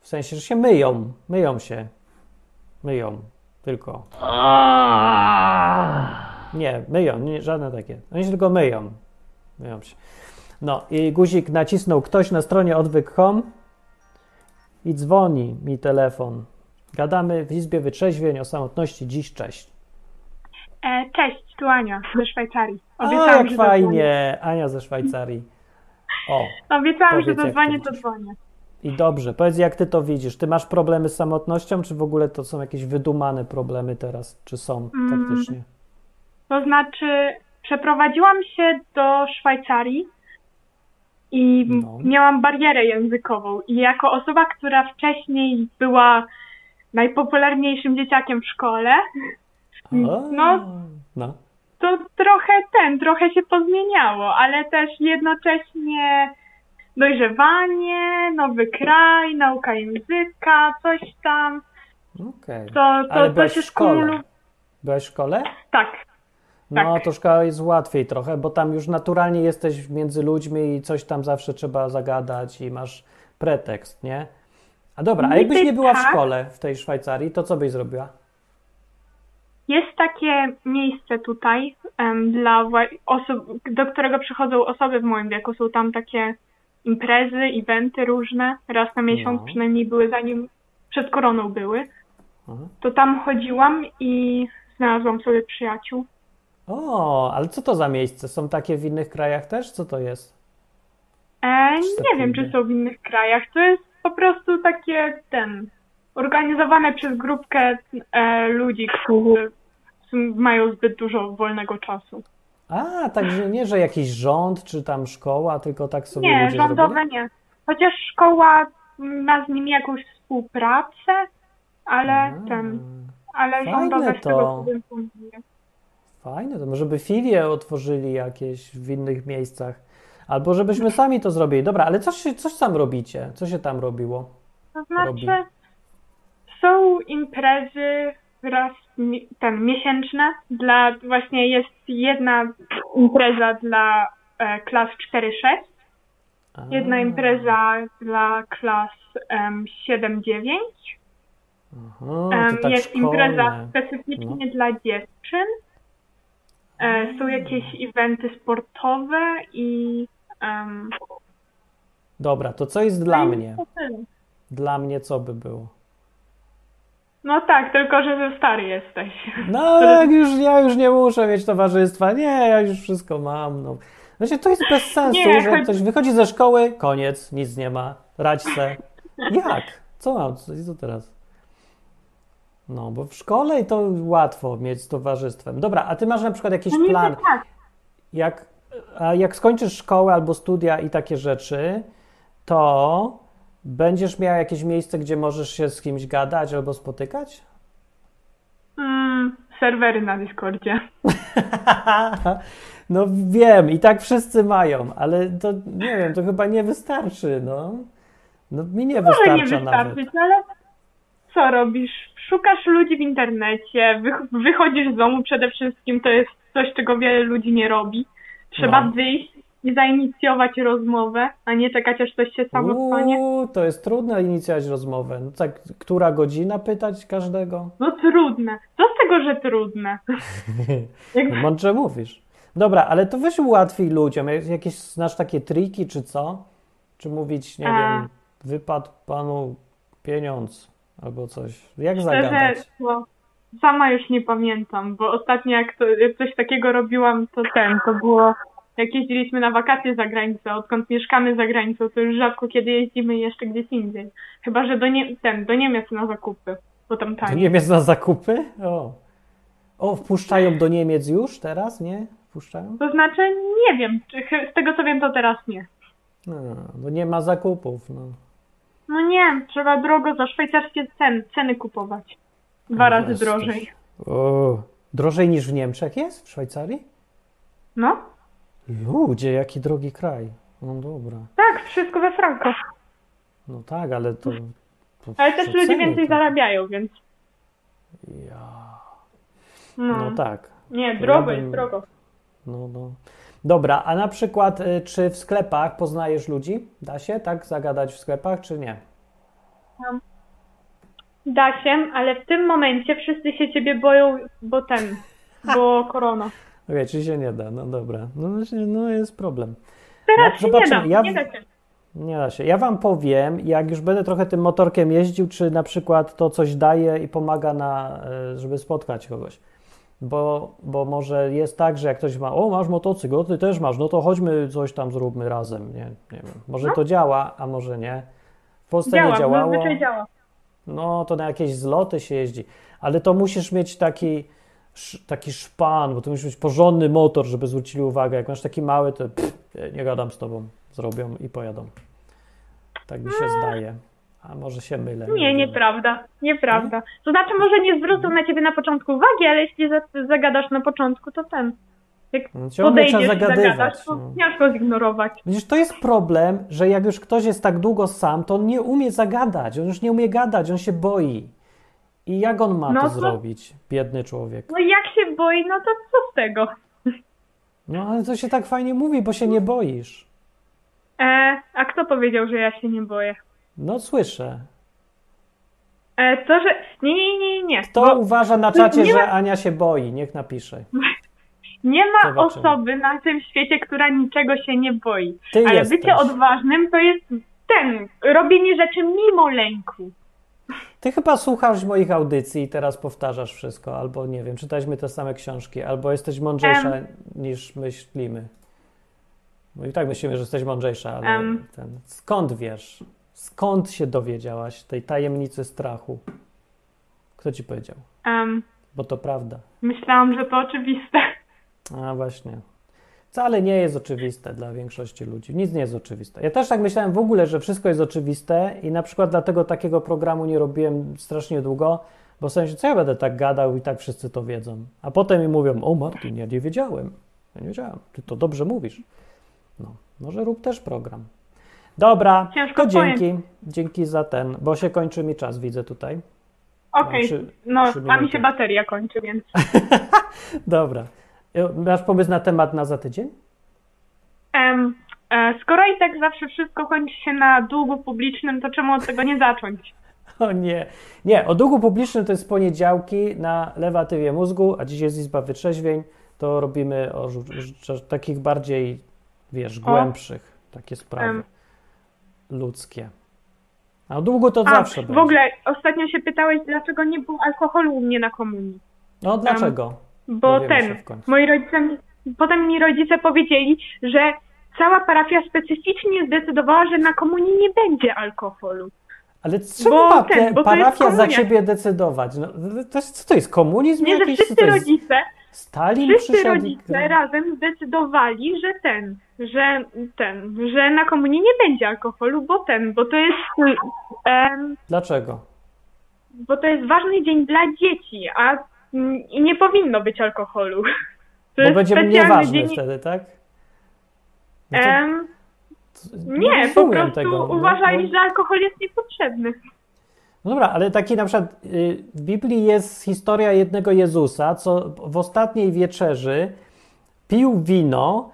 Speaker 3: W sensie, że się myją, myją się. Myją tylko. Nie, myją, nie, żadne takie. Oni się tylko myją. Myją się. No i guzik nacisnął ktoś na stronie odwyk.com i dzwoni mi telefon. Gadamy w Izbie Wytrzeźwień o samotności. Dziś cześć.
Speaker 8: E, cześć, tu Ania ze Szwajcarii.
Speaker 3: A, jak fajnie. Ania ze Szwajcarii. O,
Speaker 8: Obiecałam, że zadzwonię, to dzwonię.
Speaker 3: I dobrze. Powiedz, jak ty to widzisz? Ty masz problemy z samotnością, czy w ogóle to są jakieś wydumane problemy teraz? Czy są
Speaker 8: Mm.
Speaker 3: faktycznie?
Speaker 8: To znaczy, przeprowadziłam się do Szwajcarii i
Speaker 3: No.
Speaker 8: miałam barierę językową. I jako osoba, która wcześniej była najpopularniejszym dzieciakiem w szkole,
Speaker 3: A,
Speaker 8: no.
Speaker 3: no.
Speaker 8: to trochę ten, trochę się pozmieniało, ale też jednocześnie dojrzewanie, nowy kraj, nauka języka, coś tam.
Speaker 3: Okej.
Speaker 8: To, to,
Speaker 3: Ale
Speaker 8: to
Speaker 3: byłaś
Speaker 8: się
Speaker 3: w szkole. Byłaś w szkole?
Speaker 8: Tak,
Speaker 3: No,
Speaker 8: Tak.
Speaker 3: to szkoła jest łatwiej trochę, bo tam już naturalnie jesteś między ludźmi i coś tam zawsze trzeba zagadać i masz pretekst, nie? A dobra, a jakbyś nie była w
Speaker 8: tak.
Speaker 3: szkole w tej Szwajcarii, to co byś zrobiła?
Speaker 8: Jest takie miejsce tutaj em, dla osób, do którego przychodzą osoby w moim wieku. Są tam takie imprezy, eventy różne. Raz na miesiąc
Speaker 3: No.
Speaker 8: przynajmniej były, zanim przed koroną były.
Speaker 3: Aha.
Speaker 8: To tam chodziłam i znalazłam sobie przyjaciół.
Speaker 3: O, ale co to za miejsce? Są takie w innych krajach też? Co to jest?
Speaker 8: E, nie wiem, czy są w innych krajach. To jest po prostu takie ten organizowane przez grupkę e, ludzi, którzy mają zbyt dużo wolnego czasu.
Speaker 3: A, także nie, że jakiś rząd czy tam szkoła, tylko tak sobie
Speaker 8: Nie,
Speaker 3: ludzie
Speaker 8: rządowe
Speaker 3: zrobili?
Speaker 8: nie. Chociaż szkoła ma z nimi jakąś współpracę, ale
Speaker 3: A,
Speaker 8: ten, ale
Speaker 3: fajne
Speaker 8: rządowe z
Speaker 3: to.
Speaker 8: tego.
Speaker 3: Fajne, to może by filie otworzyli jakieś w innych miejscach. Albo żebyśmy sami to zrobili. Dobra, ale coś, coś tam robicie? Co się tam robiło?
Speaker 8: To
Speaker 3: robi?
Speaker 8: znaczy, są imprezy raz mi- ten, miesięczne. Dla, właśnie jest jedna impreza dla e, klas 4-6,
Speaker 3: A,
Speaker 8: jedna impreza dla klas em, 7-9.
Speaker 3: aha,
Speaker 8: Em,
Speaker 3: to tak
Speaker 8: jest impreza
Speaker 3: szkolne.
Speaker 8: specyficznie dla dziewczyn. E, są jakieś eventy sportowe i em,
Speaker 3: Dobra, to co jest dla
Speaker 8: no
Speaker 3: mnie? Dla mnie co by było?
Speaker 8: No tak, tylko że stary jesteś.
Speaker 3: No, [laughs] jak już, ja już nie muszę mieć towarzystwa. Nie, ja już wszystko mam. No. Znaczy, to jest bez sensu,
Speaker 8: Nie,
Speaker 3: że
Speaker 8: chodź-
Speaker 3: ktoś wychodzi ze szkoły, koniec, nic nie ma, radź se. Jak? Co mam? Co, co teraz? No, bo w szkole to łatwo mieć z towarzystwem. Dobra, a ty masz na przykład jakiś
Speaker 8: No
Speaker 3: plan,
Speaker 8: tak.
Speaker 3: jak, a jak skończysz szkołę albo studia i takie rzeczy, to będziesz miał jakieś miejsce, gdzie możesz się z kimś gadać albo spotykać?
Speaker 8: Mm, serwery na Discordzie. [laughs]
Speaker 3: No wiem, i tak wszyscy mają, ale to nie wiem, to chyba nie wystarczy, no. No mi nie
Speaker 8: Może nie
Speaker 3: wystarcza nawet.
Speaker 8: wystarczyć, ale co robisz? Szukasz ludzi w internecie, wych- wychodzisz z domu przede wszystkim, to jest coś, czego wiele ludzi nie robi. Trzeba
Speaker 3: No.
Speaker 8: wyjść i zainicjować rozmowę, a nie czekać, aż coś się samo stanie.
Speaker 3: Uuu, to jest trudno inicjować rozmowę. No tak, która godzina pytać każdego?
Speaker 8: No trudne. Co z tego, że trudne? [laughs]
Speaker 3: No, mądrze mówisz. Dobra, ale to weź ułatwij ludziom. Jak- Jakieś znasz takie triki, czy co? Czy mówić, nie
Speaker 8: A.
Speaker 3: wiem, wypadł panu pieniądz albo coś. Jak
Speaker 8: Szczerze,
Speaker 3: zagadać?
Speaker 8: to sama już nie pamiętam, bo ostatnio jak, to, jak coś takiego robiłam, to ten, to było jak jeździliśmy na wakacje za granicę, odkąd mieszkamy za granicą, to już rzadko kiedy jeździmy jeszcze gdzieś indziej. Chyba, że do, nie, ten, do Niemiec na zakupy, bo tam
Speaker 3: Do
Speaker 8: taniej.
Speaker 3: Niemiec na zakupy? O. o, wpuszczają do Niemiec już teraz, nie? Wpuszczają?
Speaker 8: To znaczy, nie wiem, z tego co wiem, to teraz nie.
Speaker 3: No, bo nie ma zakupów. No.
Speaker 8: No nie, trzeba drogo za szwajcarskie cen, ceny kupować. Dwa
Speaker 3: No
Speaker 8: razy drożej.
Speaker 3: O, drożej niż w Niemczech jest? W Szwajcarii?
Speaker 8: No,
Speaker 3: Ludzie, jaki drogi kraj. No dobra.
Speaker 8: tak, wszystko we franco.
Speaker 3: No tak, ale to... to
Speaker 8: Ale też ludzie więcej
Speaker 3: to-
Speaker 8: zarabiają, więc
Speaker 3: Ja.
Speaker 8: no.
Speaker 3: No tak.
Speaker 8: Nie, drogo
Speaker 3: ja
Speaker 8: jest,
Speaker 3: bym-
Speaker 8: drogo.
Speaker 3: No, no. Dobra, a na przykład y, czy w sklepach poznajesz ludzi? Da się tak zagadać w sklepach, czy nie?
Speaker 8: Da się, ale w tym momencie wszyscy się ciebie boją, bo ten, bo korona.
Speaker 3: Okej, czy się nie da? No dobra. No właśnie, no jest problem.
Speaker 8: Teraz
Speaker 3: No,
Speaker 8: się nie
Speaker 3: zobaczymy.
Speaker 8: da,
Speaker 3: Ja-
Speaker 8: nie da się.
Speaker 3: Nie da się. Ja wam powiem, jak już będę trochę tym motorkiem jeździł, czy na przykład to coś daje i pomaga na, e, żeby spotkać kogoś. Bo, bo może jest tak, że jak ktoś ma, o masz motocykl, ty też masz, no to chodźmy coś tam zróbmy razem, nie, nie wiem. Może to działa, a może nie. W Polsce
Speaker 8: Działa,
Speaker 3: nie działało.
Speaker 8: działa.
Speaker 3: No to na jakieś zloty się jeździ, ale to musisz mieć taki, taki szpan, bo to musi być porządny motor, żeby zwrócili uwagę. Jak masz taki mały, to pff, nie gadam z tobą, zrobią i pojadą. Tak mi się zdaje. A może się mylę.
Speaker 8: Nie, nieprawda, nieprawda. To znaczy może nie zwrócą na ciebie na początku uwagi, ale jeśli za- zagadasz na początku, to ten. Jak
Speaker 3: No, ciągle trzeba
Speaker 8: podejdziesz i
Speaker 3: zagadywać.
Speaker 8: zagadasz, to
Speaker 3: No.
Speaker 8: ciężko zignorować.
Speaker 3: Widzisz, to jest problem, że jak już ktoś jest tak długo sam, to on nie umie zagadać, on już nie umie gadać, on się boi. I jak on ma
Speaker 8: No
Speaker 3: to
Speaker 8: to-
Speaker 3: zrobić, biedny człowiek?
Speaker 8: No i jak się boi, no to co z tego?
Speaker 3: No ale to się tak fajnie mówi, bo się nie boisz.
Speaker 8: E, a kto powiedział, że ja się nie boję?
Speaker 3: No słyszę.
Speaker 8: E, to, że... Nie, nie, nie, nie.
Speaker 3: Kto
Speaker 8: Bo
Speaker 3: uważa na czacie,
Speaker 8: nie ma-
Speaker 3: że Ania się boi? Niech napisze.
Speaker 8: nie ma
Speaker 3: Zobaczymy.
Speaker 8: osoby na tym świecie, która niczego się nie boi.
Speaker 3: Ty
Speaker 8: Ale
Speaker 3: jesteś.
Speaker 8: bycie odważnym to jest ten, robienie rzeczy mimo lęku.
Speaker 3: Ty chyba słuchasz moich audycji i teraz powtarzasz wszystko, albo nie wiem, czytaliśmy te same książki, albo jesteś mądrzejsza niż myślimy. Bo i tak myślimy, że jesteś mądrzejsza, ale
Speaker 8: Em.
Speaker 3: ten, skąd wiesz? Skąd się dowiedziałaś tej tajemnicy strachu? Kto ci powiedział?
Speaker 8: Em,
Speaker 3: Bo to prawda.
Speaker 8: myślałam, że to oczywiste.
Speaker 3: A właśnie. Wcale nie jest oczywiste dla większości ludzi. Nic nie jest oczywiste. Ja też tak myślałem w ogóle, że wszystko jest oczywiste i na przykład dlatego takiego programu nie robiłem strasznie długo, Bo w sensie, co ja będę tak gadał i tak wszyscy to wiedzą. A potem mi mówią, o Martin, ja nie wiedziałem. Ja nie wiedziałem, ty to dobrze mówisz. No, może rób też program. Dobra,
Speaker 8: Ciężko
Speaker 3: to dzięki. Dzięki za ten, bo się kończy mi czas, widzę tutaj.
Speaker 8: Okej,
Speaker 3: Trzy-
Speaker 8: no
Speaker 3: trzy
Speaker 8: a mi się bateria kończy, więc [laughs]
Speaker 3: Dobra. Masz pomysł na temat na za tydzień?
Speaker 8: e, skoro i tak zawsze wszystko kończy się na długu publicznym, to czemu od tego nie zacząć? [laughs]
Speaker 3: O nie. Nie, o długu publicznym to jest poniedziałki na lewatywie mózgu, a dziś jest Izba Wytrzeźwień. To robimy o takich bardziej, wiesz, głębszych, takie sprawy
Speaker 8: Em.
Speaker 3: ludzkie. A o długu to
Speaker 8: A,
Speaker 3: zawsze
Speaker 8: w
Speaker 3: będzie.
Speaker 8: ogóle ostatnio się pytałeś, dlaczego nie było alkoholu u mnie na komunii.
Speaker 3: No dlaczego?
Speaker 8: Bo ten, moi rodzice, potem mi rodzice powiedzieli, że cała parafia specyficznie zdecydowała, że na komunii nie będzie alkoholu.
Speaker 3: Ale ma
Speaker 8: ten,
Speaker 3: parafia za ciebie decydować? No, to jest, co to jest, komunizm
Speaker 8: Nie, że
Speaker 3: jakiś? Co
Speaker 8: wszyscy rodzice,
Speaker 3: Stalin
Speaker 8: wszyscy
Speaker 3: i-
Speaker 8: rodzice razem zdecydowali, że ten, że ten, że na komunii nie będzie alkoholu, bo ten, bo to jest, em,
Speaker 3: Dlaczego?
Speaker 8: bo to jest ważny dzień dla dzieci, a i nie powinno być alkoholu. [laughs] To
Speaker 3: Bo
Speaker 8: jest
Speaker 3: będzie
Speaker 8: specjalny
Speaker 3: nieważny
Speaker 8: dzień.
Speaker 3: wtedy, tak? No to-
Speaker 8: nie, po prostu
Speaker 3: tego, no,
Speaker 8: uważali,
Speaker 3: no.
Speaker 8: że alkohol jest niepotrzebny.
Speaker 3: No dobra, ale taki na przykład y, w Biblii jest historia jednego Jezusa, co w ostatniej wieczerzy pił wino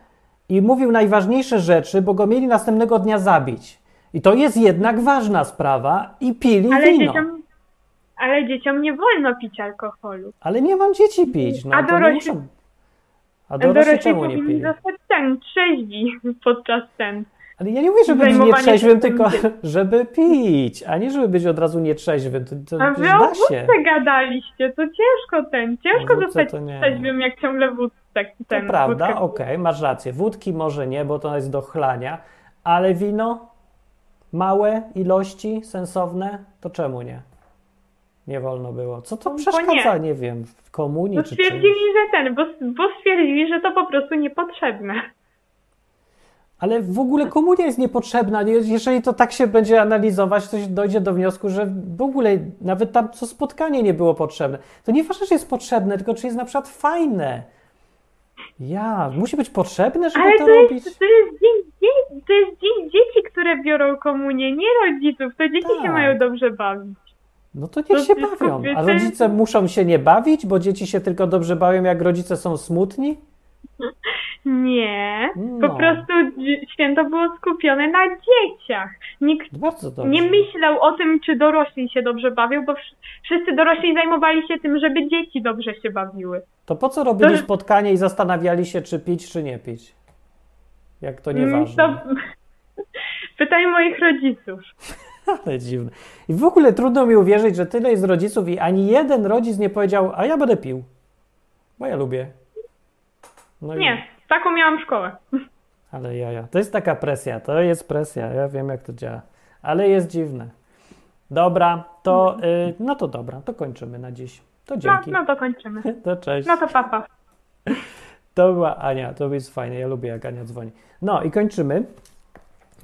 Speaker 3: i mówił najważniejsze rzeczy, bo go mieli następnego dnia zabić. I to jest jednak ważna sprawa i pili
Speaker 8: Ale
Speaker 3: wino.
Speaker 8: dzieciom, ale dzieciom nie wolno pić alkoholu.
Speaker 3: Ale nie mam dzieci pić, no
Speaker 8: A
Speaker 3: to nie
Speaker 8: dorośli-
Speaker 3: muszą. A dorośli czemu nie pili?
Speaker 8: zostać ten, trzeźwi [laughs] podczas ten.
Speaker 3: Ale ja nie mówię, żeby być nietrzeźwym, tylko [laughs] żeby pić, a nie żeby być od razu nietrzeźwym. To, to
Speaker 8: A wy o wódce gadaliście, to ciężko ten, ciężko zostać
Speaker 3: to
Speaker 8: trzeźwym, jak ciągle wódce
Speaker 3: To
Speaker 8: ten.
Speaker 3: prawda,
Speaker 8: wódkę-
Speaker 3: okej, masz rację. Wódki może nie, bo to jest do chlania, ale wino, małe ilości, sensowne, to czemu nie? Nie wolno było. Co to
Speaker 8: Bo
Speaker 3: przeszkadza,
Speaker 8: nie.
Speaker 3: nie wiem, w komunii
Speaker 8: Bo
Speaker 3: czy czymś?
Speaker 8: stwierdzili, że ten, bo, bo stwierdzili, że to po prostu niepotrzebne.
Speaker 3: Ale w ogóle komunia jest niepotrzebna. Nie- Jeżeli to tak się będzie analizować, to się dojdzie do wniosku, że w ogóle nawet tam co spotkanie nie było potrzebne. To nieważne, czy jest potrzebne, tylko czy jest na przykład fajne. Ja, musi być potrzebne, żeby
Speaker 8: Ale
Speaker 3: to
Speaker 8: to
Speaker 3: robić?
Speaker 8: jest, to jest to jest dzieci, które biorą komunię, nie rodziców. To dzieci się
Speaker 3: Tak.
Speaker 8: mają dobrze bawić.
Speaker 3: No to niech
Speaker 8: To
Speaker 3: się bawią. A rodzice muszą się nie bawić, bo dzieci się tylko dobrze bawią, jak rodzice są smutni?
Speaker 8: Nie,
Speaker 3: No.
Speaker 8: po prostu święto było skupione na dzieciach. Nikt nie myślał o tym, czy dorośli się dobrze bawią, bo wsz- wszyscy dorośli zajmowali się tym, żeby dzieci dobrze się bawiły.
Speaker 3: To po co robili
Speaker 8: To-
Speaker 3: spotkanie i zastanawiali się, czy pić, czy nie pić? Jak to
Speaker 8: Mm,
Speaker 3: nieważne.
Speaker 8: To... [laughs] Pytaj moich rodziców.
Speaker 3: Ale dziwne. I w ogóle trudno mi uwierzyć, że tyle jest rodziców i ani jeden rodzic nie powiedział, a ja będę pił. Bo ja lubię. No i-
Speaker 8: Nie, taką miałam szkołę.
Speaker 3: Ale ja, ja. To jest taka presja, to jest presja. Ja wiem, jak to działa. Ale jest dziwne. Dobra, to y, no to dobra, to kończymy na dziś. To
Speaker 8: No,
Speaker 3: dzięki.
Speaker 8: no to kończymy. [laughs]
Speaker 3: To cześć.
Speaker 8: No to papa.
Speaker 3: To była Ania, to jest fajne. Ja lubię, jak Ania dzwoni. No i kończymy.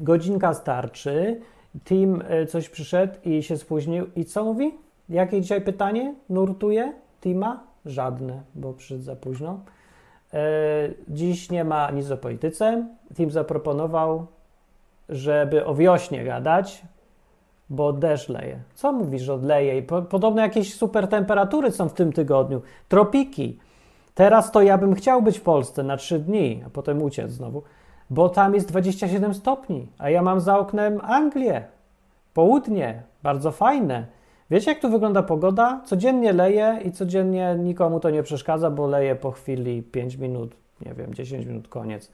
Speaker 3: Godzinka starczy. Team y, coś przyszedł i się spóźnił. I co mówi? Jakie dzisiaj pytanie nurtuje Tima? Żadne, bo przyszedł za późno. E, Dziś nie ma nic o polityce. Tim zaproponował, żeby o wiośnie gadać, bo deszcz leje. Co mówisz, że odleje? Podobno jakieś super temperatury są w tym tygodniu. Tropiki. Teraz to ja bym chciał być w Polsce na trzy dni, a potem uciec znowu, bo tam jest 27 stopni, a ja mam za oknem Anglię, południe, bardzo fajne. Wiecie, jak tu wygląda pogoda? Codziennie leje i codziennie nikomu to nie przeszkadza, bo leje po chwili 5 minut, nie wiem, 10 minut, koniec.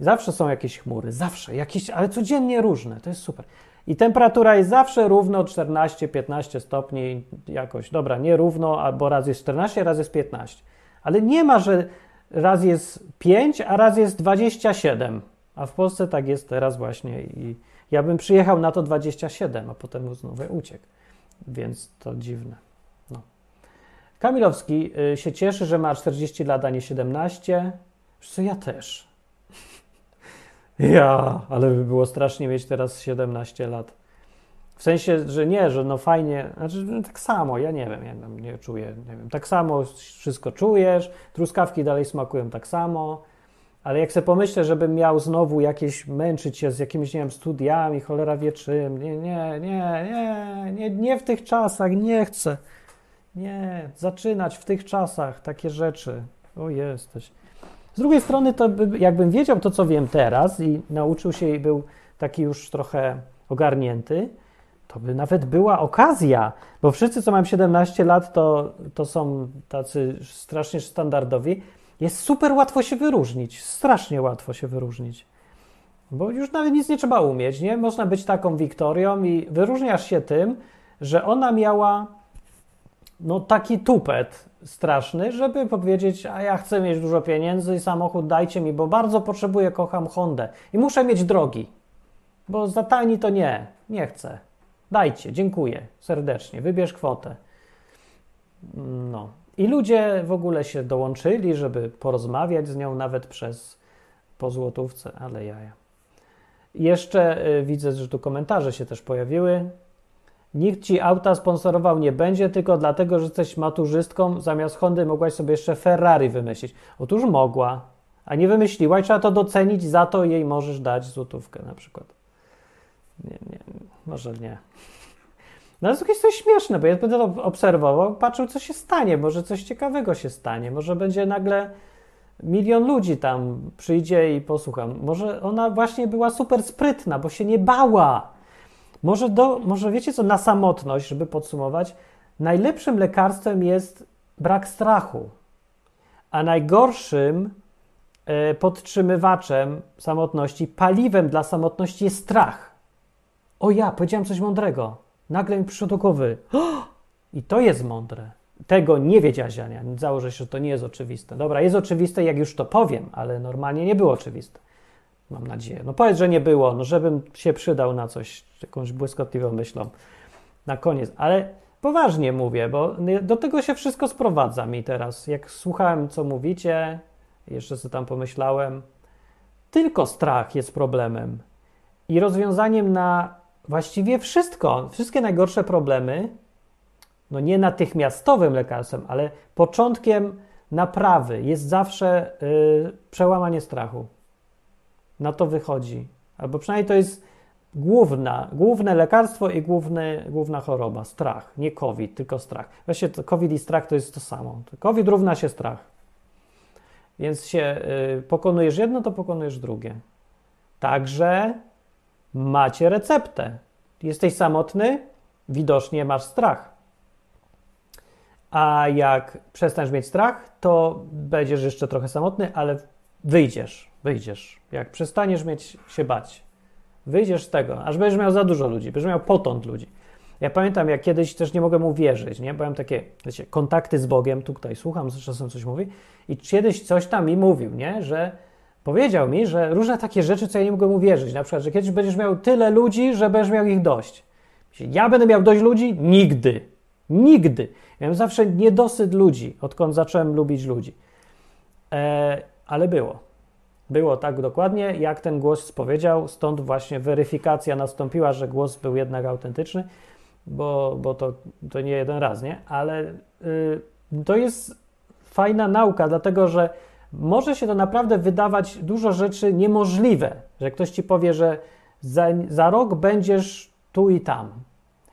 Speaker 3: Zawsze są jakieś chmury, zawsze, jakieś, ale codziennie różne, to jest super. I temperatura jest zawsze równo 14-15 stopni jakoś. Dobra, nie równo, albo raz jest 14, raz jest 15. Ale nie ma, że raz jest 5, a raz jest 27. A w Polsce tak jest teraz właśnie i ja bym przyjechał na to 27, a potem znowu uciekł. Więc to dziwne. No. Kamilowski y, się cieszy, że ma 40 lat, a nie 17. Wiesz co, ja też. [laughs] Ja, ale by było strasznie mieć teraz 17 lat. W sensie, że nie, że no fajnie, znaczy no tak samo, ja nie wiem, ja nie czuję, nie wiem, tak samo wszystko czujesz, truskawki dalej smakują tak samo, ale jak sobie pomyślę, żebym miał znowu jakieś męczyć się z jakimiś, nie wiem, studiami, cholera wie czym, nie, nie, nie, nie, nie, nie w tych czasach, nie chcę, nie, zaczynać w tych czasach takie rzeczy, o jesteś. Z drugiej strony, to by, jakbym wiedział to, co wiem teraz i nauczył się i był taki już trochę ogarnięty, to by nawet była okazja, bo wszyscy, co mają 17 lat, to, to są tacy strasznie standardowi. Jest super łatwo się wyróżnić, strasznie łatwo się wyróżnić. Bo już nawet nic nie trzeba umieć, nie? Można być taką Wiktorią i wyróżniasz się tym, że ona miała no taki tupet straszny, żeby powiedzieć, a ja chcę mieć dużo pieniędzy i samochód dajcie mi, bo bardzo potrzebuję, kocham Hondę i muszę mieć drogi, bo za tani to nie, nie chcę. Dajcie, dziękuję serdecznie, wybierz kwotę. No. I ludzie w ogóle się dołączyli, żeby porozmawiać z nią nawet przez po złotówce, ale jaja. Jeszcze y, widzę, że tu komentarze się też pojawiły. Nikt ci auta sponsorował nie będzie, tylko dlatego, że jesteś maturzystką, zamiast Hondy mogłaś sobie jeszcze Ferrari wymyślić. Otóż mogła, a nie wymyśliła i trzeba to docenić, za to jej możesz dać złotówkę na przykład. Nie, nie, może nie. No ale to jest coś śmieszne, bo ja będę obserwował, patrzył, co się stanie. Może coś ciekawego się stanie. Może będzie nagle milion ludzi tam przyjdzie i posłucham. Może ona właśnie była super sprytna, bo się nie bała. Może, do, może wiecie co, na samotność, żeby podsumować, najlepszym lekarstwem jest brak strachu, a najgorszym e, podtrzymywaczem samotności, paliwem dla samotności jest strach. O ja, powiedziałem coś mądrego. Nagle mi przyszło do głowy. I to jest mądre. Tego nie wiedziałaś, Ania. Założę się, że to nie jest oczywiste. Dobra, jest oczywiste, jak już to powiem, ale normalnie nie było oczywiste. Mam nadzieję. No powiedz, że nie było, no żebym się przydał na coś, jakąś błyskotliwą myślą na koniec. Ale poważnie mówię, bo do tego się wszystko sprowadza mi teraz. Jak słuchałem, co mówicie, jeszcze sobie tam pomyślałem, tylko strach jest problemem. I rozwiązaniem na właściwie wszystko, wszystkie najgorsze problemy, no nie natychmiastowym lekarstwem, ale początkiem naprawy jest zawsze yy, przełamanie strachu. Na to wychodzi. Albo przynajmniej to jest główna, główne lekarstwo i główny, główna choroba. Strach. Nie COVID, tylko strach. Właściwie to COVID i strach to jest to samo. COVID równa się strach. Więc się yy, pokonujesz jedno, to pokonujesz drugie. Także macie receptę. Jesteś samotny, widocznie masz strach. A jak przestaniesz mieć strach, to będziesz jeszcze trochę samotny, ale wyjdziesz, wyjdziesz. Jak przestaniesz mieć się bać, wyjdziesz z tego, aż będziesz miał za dużo ludzi, będziesz miał potąd ludzi. Ja pamiętam, jak kiedyś też nie mogłem uwierzyć, nie? Byłem takie, wiecie, kontakty z Bogiem, tutaj słucham, czasem coś mówi i kiedyś coś tam mi mówił, nie? Że Powiedział mi, że różne takie rzeczy, co ja nie mogłem uwierzyć. Na przykład, że kiedyś będziesz miał tyle ludzi, że będziesz miał ich dość. Ja będę miał dość ludzi? Nigdy. Nigdy. Miałem zawsze niedosyt ludzi, odkąd zacząłem lubić ludzi. E, ale było. Było tak dokładnie, jak ten głos spowiedział, stąd właśnie weryfikacja nastąpiła, że głos był jednak autentyczny, bo, bo to, to nie jeden raz, nie? Ale y, to jest fajna nauka, dlatego że może się to naprawdę wydawać dużo rzeczy niemożliwe, że ktoś ci powie, że za, za rok będziesz tu i tam.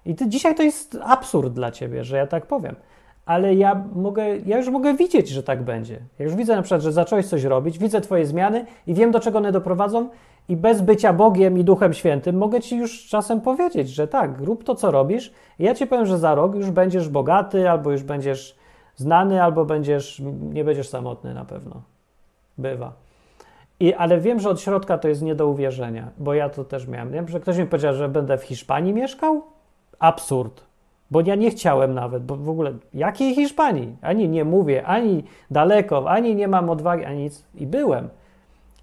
Speaker 3: I ty, dzisiaj to jest absurd dla ciebie, że ja tak powiem. Ale ja, mogę, ja już mogę widzieć, że tak będzie. Ja już widzę na przykład, że zacząłeś coś robić, widzę Twoje zmiany i wiem, do czego one doprowadzą, i bez bycia Bogiem i Duchem Świętym mogę Ci już czasem powiedzieć, że tak, rób to, co robisz. Ja Ci powiem, że za rok już będziesz bogaty, albo już będziesz znany, albo będziesz, nie będziesz samotny na pewno. Bywa. I, ale wiem, że od środka to jest nie do uwierzenia, bo ja to też miałem. Wiem, że ktoś mi powiedział, że będę w Hiszpanii mieszkał? Absurd. Bo ja nie chciałem nawet, bo w ogóle jakiej Hiszpanii? Ani nie mówię, ani daleko, ani nie mam odwagi, ani nic. I byłem.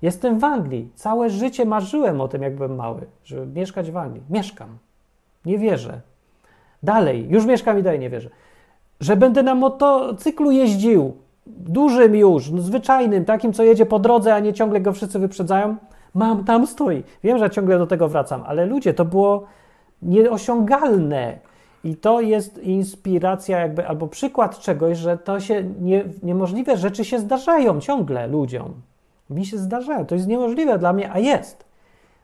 Speaker 3: Jestem w Anglii. Całe życie marzyłem o tym, jak byłem mały, żeby mieszkać w Anglii. Mieszkam. Nie wierzę. Dalej, już mieszkam i dalej nie wierzę. Że będę na motocyklu jeździł dużym już, no zwyczajnym, takim, co jedzie po drodze, a nie ciągle go wszyscy wyprzedzają. Mam, tam stoi. Wiem, że ciągle do tego wracam, ale ludzie, to było nieosiągalne. I to jest inspiracja, jakby, albo przykład czegoś, że to się nie, niemożliwe rzeczy się zdarzają ciągle ludziom. Mi się zdarzają. To jest niemożliwe dla mnie, a jest.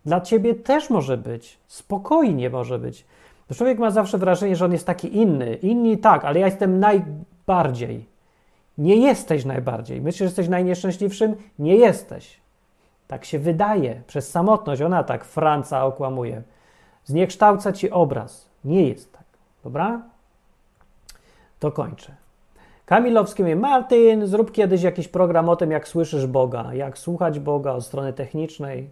Speaker 3: Dla ciebie też może być. Spokojnie może być. To człowiek ma zawsze wrażenie, że on jest taki inny. Inni tak, ale ja jestem najbardziej. Nie jesteś najbardziej. Myślisz, że jesteś najnieszczęśliwszym? Nie jesteś. Tak się wydaje. Przez samotność ona tak Franca okłamuje. Zniekształca ci obraz. Nie jest tak. Dobra? To kończę. Kamilowski mówi, Martin, zrób kiedyś jakiś program o tym, jak słyszysz Boga, jak słuchać Boga od strony technicznej.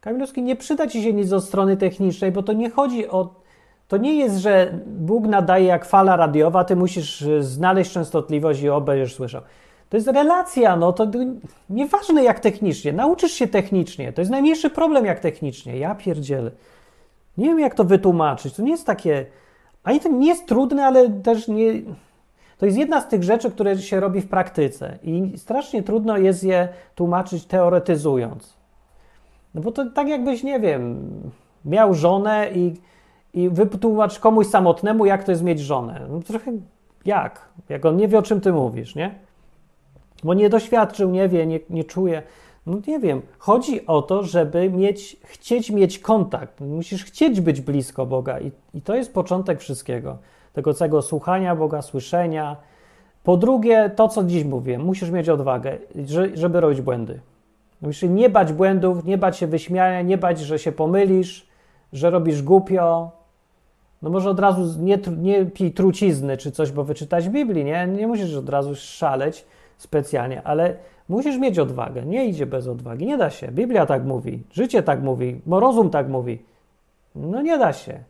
Speaker 3: Kamilowski, nie przyda ci się nic od strony technicznej, bo to nie chodzi o. To nie jest, że Bóg nadaje jak fala radiowa, ty musisz y, znaleźć częstotliwość i o, będziesz słyszał. To jest relacja, no to nieważne jak technicznie. Nauczysz się technicznie. To jest najmniejszy problem jak technicznie. Ja pierdzielę. Nie wiem jak to wytłumaczyć. To nie jest takie. Ani to nie jest trudne, ale też nie. To jest jedna z tych rzeczy, które się robi w praktyce i strasznie trudno jest je tłumaczyć teoretyzując. No bo to tak jakbyś, nie wiem, miał żonę i, i wytłumacz komuś samotnemu, jak to jest mieć żonę. No trochę jak? Jak on nie wie, o czym ty mówisz, nie? Bo nie doświadczył, nie wie, nie, nie czuje. No nie wiem. Chodzi o to, żeby mieć, chcieć mieć kontakt. Musisz chcieć być blisko Boga i, i to jest początek wszystkiego. Tego całego słuchania Boga, słyszenia. Po drugie, to co dziś mówię, musisz mieć odwagę, żeby robić błędy. Musisz nie bać błędów, nie bać się wyśmiania, nie bać, że się pomylisz, że robisz głupio. No może od razu nie, nie pij trucizny czy coś, bo wyczytać Biblii, nie? Nie musisz od razu szaleć specjalnie, ale musisz mieć odwagę. Nie idzie bez odwagi, nie da się. Biblia tak mówi, życie tak mówi, rozum tak mówi. No nie da się.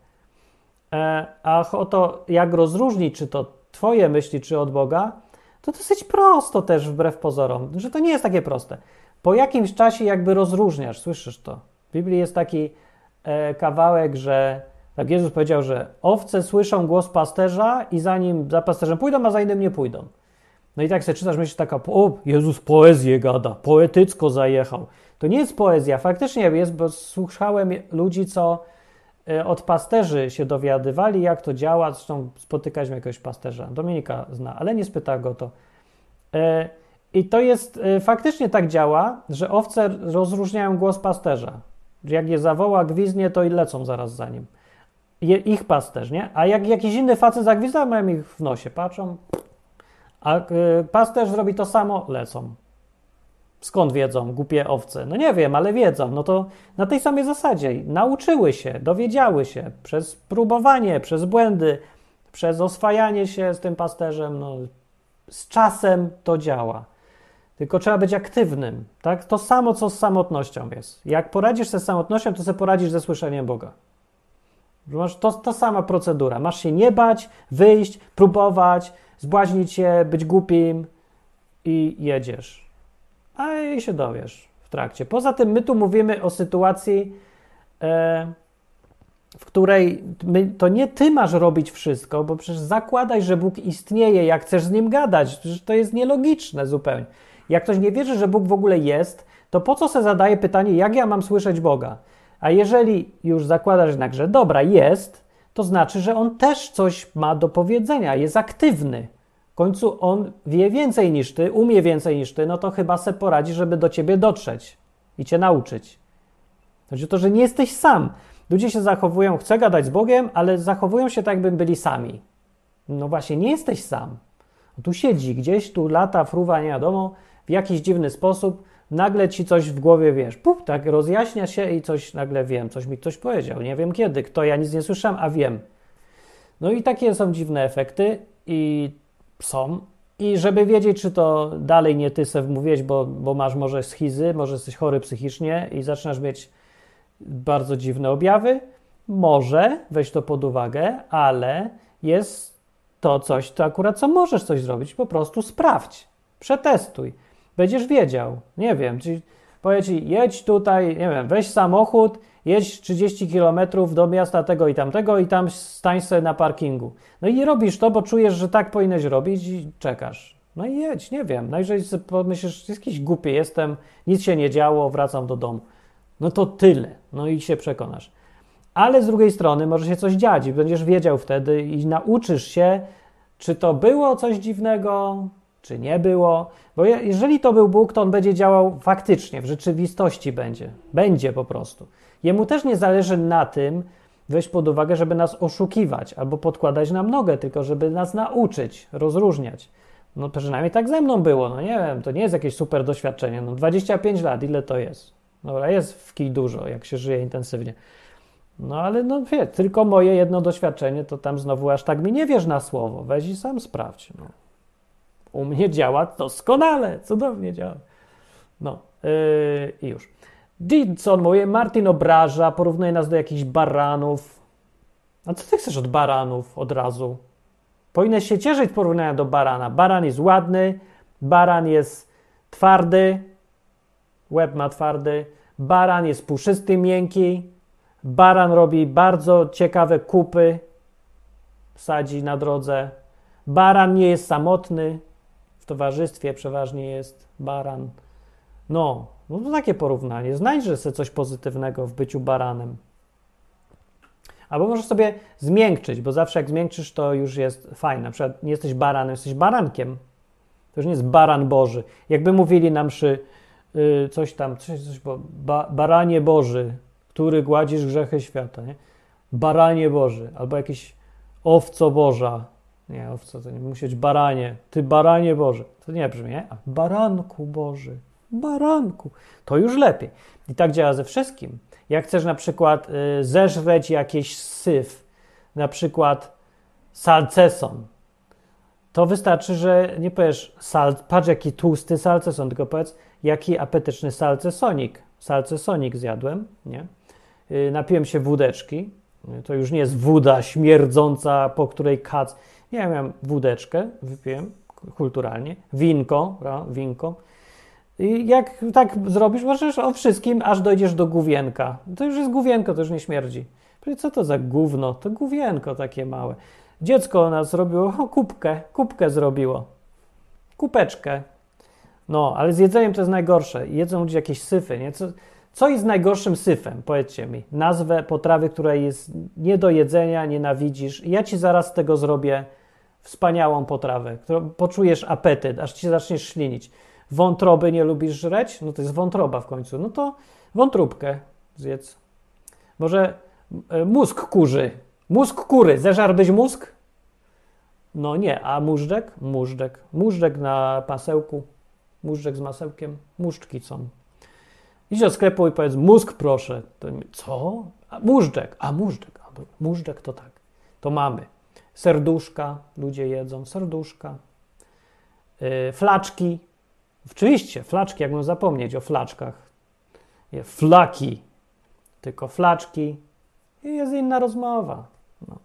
Speaker 3: E, a o to, jak rozróżnić, czy to Twoje myśli, czy od Boga, to dosyć prosto też, wbrew pozorom, że to nie jest takie proste. Po jakimś czasie jakby rozróżniasz, słyszysz to. W Biblii jest taki e, kawałek, że tak Jezus powiedział, że owce słyszą głos pasterza i zanim za pasterzem pójdą, a za innym nie pójdą. No i tak sobie czytasz, myślisz taka, o, Jezus poezję gada, poetycko zajechał. To nie jest poezja, faktycznie jest, bo słuchałem ludzi, co e, od pasterzy się dowiadywali, jak to działa. Zresztą spotykaliśmy jakiegoś pasterza, Dominika zna, ale nie spyta go to. E, I to jest, e, faktycznie tak działa, że owce rozróżniają głos pasterza. Jak je zawoła, gwiznie, to i lecą zaraz za nim. Ich pasterz, nie? A jak jakiś inny facet zagwizda, mają ich w nosie, patrzą, a y, pasterz zrobi to samo, lecą. Skąd wiedzą, głupie owce? No nie wiem, ale wiedzą. No to na tej samej zasadzie nauczyły się, dowiedziały się przez próbowanie, przez błędy, przez oswajanie się z tym pasterzem. No, z czasem to działa. Tylko trzeba być aktywnym. Tak? To samo, co z samotnością jest. Jak poradzisz sobie z samotnością, to sobie poradzisz ze słyszeniem Boga. To, to sama procedura. Masz się nie bać, wyjść, próbować, zbłaźnić się, być głupim i jedziesz. A i się dowiesz w trakcie. Poza tym my tu mówimy o sytuacji, e, w której my, to nie ty masz robić wszystko, bo przecież zakładaj, że Bóg istnieje, jak chcesz z nim gadać. Przecież to jest nielogiczne zupełnie. Jak ktoś nie wierzy, że Bóg w ogóle jest, to po co se zadaje pytanie, jak ja mam słyszeć Boga? A jeżeli już zakładasz jednak, że dobra, jest, to znaczy, że on też coś ma do powiedzenia, jest aktywny. W końcu on wie więcej niż ty, umie więcej niż ty, no to chyba se poradzi, żeby do ciebie dotrzeć i cię nauczyć. Chodzi o to, że nie jesteś sam. Ludzie się zachowują, chcę gadać z Bogiem, ale zachowują się tak, jakby byli sami. No właśnie, nie jesteś sam. Tu siedzi gdzieś, tu lata, fruwa, nie wiadomo, w jakiś dziwny sposób, nagle ci coś w głowie, wiesz, puf, tak rozjaśnia się i coś nagle wiem, coś mi ktoś powiedział, nie wiem kiedy, kto, ja nic nie słyszałem, a wiem. No i takie są dziwne efekty i są. I żeby wiedzieć, czy to dalej nie ty se wmówiłeś, bo, bo masz może schizy, może jesteś chory psychicznie i zaczynasz mieć bardzo dziwne objawy, może weź to pod uwagę, ale jest to coś, to akurat co możesz coś zrobić, po prostu sprawdź, przetestuj będziesz wiedział. Nie wiem, czyli powie ci, jedź tutaj, nie wiem, weź samochód, jedź 30 km do miasta tego i tamtego i tam stań sobie na parkingu. No i robisz to, bo czujesz, że tak powinieneś robić i czekasz. No i jedź, nie wiem. No jeżeli pomyślisz, jakiś głupi jestem, nic się nie działo, wracam do domu. No to tyle. No i się przekonasz. Ale z drugiej strony może się coś dziać i będziesz wiedział wtedy i nauczysz się, czy to było coś dziwnego, czy nie było. Bo je- jeżeli to był Bóg, to on będzie działał faktycznie, w rzeczywistości będzie. Będzie po prostu. Jemu też nie zależy na tym, weź pod uwagę, żeby nas oszukiwać albo podkładać nam nogę, tylko żeby nas nauczyć, rozróżniać. No przynajmniej tak ze mną było, no nie wiem, to nie jest jakieś super doświadczenie. No 25 lat, ile to jest? Dobra, jest w kij dużo, jak się żyje intensywnie. No ale no wie, tylko moje jedno doświadczenie, to tam znowu aż tak mi nie wiesz na słowo. Weź i sam sprawdź. No. U mnie działa doskonale, cudownie działa. No yy, i już. Didson mówi, Martin obraża, porównuje nas do jakichś baranów. A co ty chcesz od baranów od razu? Powinieneś się cieszyć porównania do barana. Baran jest ładny, baran jest twardy, łeb ma twardy, baran jest puszysty, miękki, baran robi bardzo ciekawe kupy, sadzi na drodze. Baran nie jest samotny, towarzystwie przeważnie jest baran. No, no to takie porównanie. Znajdźże sobie coś pozytywnego w byciu baranem. Albo możesz sobie zmiękczyć, bo zawsze jak zmiękczysz, to już jest fajne. Na przykład nie jesteś baranem, jesteś barankiem. To już nie jest baran Boży. Jakby mówili nam przy y, coś tam, coś, coś, ba, baranie Boży, który gładzisz grzechy świata, nie? Baranie Boży, albo jakiś owco Boża. Nie, owco to nie musi baranie. Ty baranie Boży. To nie brzmi, nie? A baranku Boży. Baranku. To już lepiej. I tak działa ze wszystkim. Jak chcesz na przykład y, zeżreć jakiś syf, na przykład salceson, to wystarczy, że nie powiesz, sal, patrz jaki tłusty salceson, tylko powiedz, jaki apetyczny salcesonik. Salcesonik zjadłem, nie? Yy, napiłem się wódeczki. To już nie jest woda śmierdząca, po której kac. Ja miałem wódeczkę, wypiłem kulturalnie. Winko, winko. I jak tak zrobisz, możesz o wszystkim, aż dojdziesz do główienka. To już jest główienko, to już nie śmierdzi. Co to za gówno? To główienko takie małe. Dziecko nas zrobiło, o, kubkę, kubkę zrobiło. Kupeczkę. No, ale z jedzeniem to jest najgorsze. Jedzą ludzie jakieś syfy, nie? Co, co jest najgorszym syfem? Powiedzcie mi. Nazwę potrawy, która jest nie do jedzenia, nienawidzisz. Ja ci zaraz tego zrobię wspaniałą potrawę, którą poczujesz apetyt, aż ci zaczniesz ślinić. Wątroby nie lubisz żreć? No to jest wątroba w końcu. No to wątróbkę zjedz. Może e, mózg kurzy. Mózg kury. Zeżarłbyś mózg? No nie. A móżdżek? Móżdżek. Móżdżek na pasełku. Móżdżek z masełkiem. Móżdżki są. Idź do sklepu i powiedz mózg proszę. To, co? A, móżdżek. A móżdżek. A, móżdżek to tak. To mamy. Serduszka. Ludzie jedzą. Serduszka. Yy, flaczki. Oczywiście, flaczki, jak mam zapomnieć o flaczkach. Nie, flaki, tylko flaczki i jest inna rozmowa. No.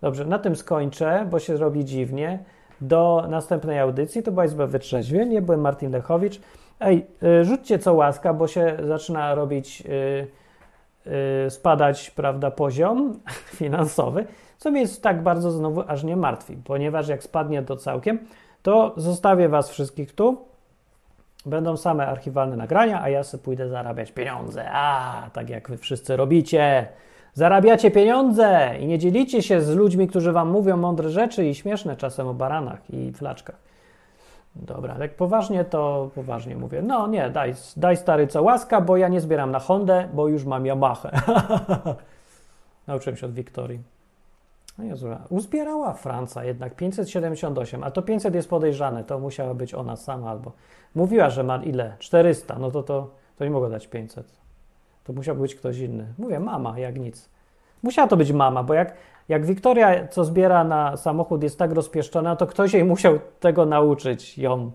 Speaker 3: Dobrze, na tym skończę, bo się robi dziwnie. Do następnej audycji to była Izba Wytrzeźwień, ja byłem Martin Lechowicz. Ej, y, rzućcie co łaska, bo się zaczyna robić, y, y, spadać, prawda, poziom [laughs] finansowy, co mnie jest tak bardzo znowu aż nie martwi, ponieważ jak spadnie to całkiem, to zostawię was wszystkich tu, Będą same archiwalne nagrania, a ja sobie pójdę zarabiać pieniądze. A, tak jak wy wszyscy robicie. Zarabiacie pieniądze i nie dzielicie się z ludźmi, którzy wam mówią mądre rzeczy i śmieszne czasem o baranach i flaczkach. Dobra, tak poważnie to poważnie mówię. No nie, daj, daj stary co łaska, bo ja nie zbieram na Hondę, bo już mam Yamahę. [laughs] Nauczyłem się od Wiktorii. No uzbierała Franca jednak 578, a to 500 jest podejrzane, to musiała być ona sama albo... Mówiła, że ma ile? 400, no to, to, to nie mogło dać 500. To musiał być ktoś inny. Mówię, mama, jak nic. Musiała to być mama, bo jak, jak Wiktoria, co zbiera na samochód, jest tak rozpieszczona, to ktoś jej musiał tego nauczyć, ją.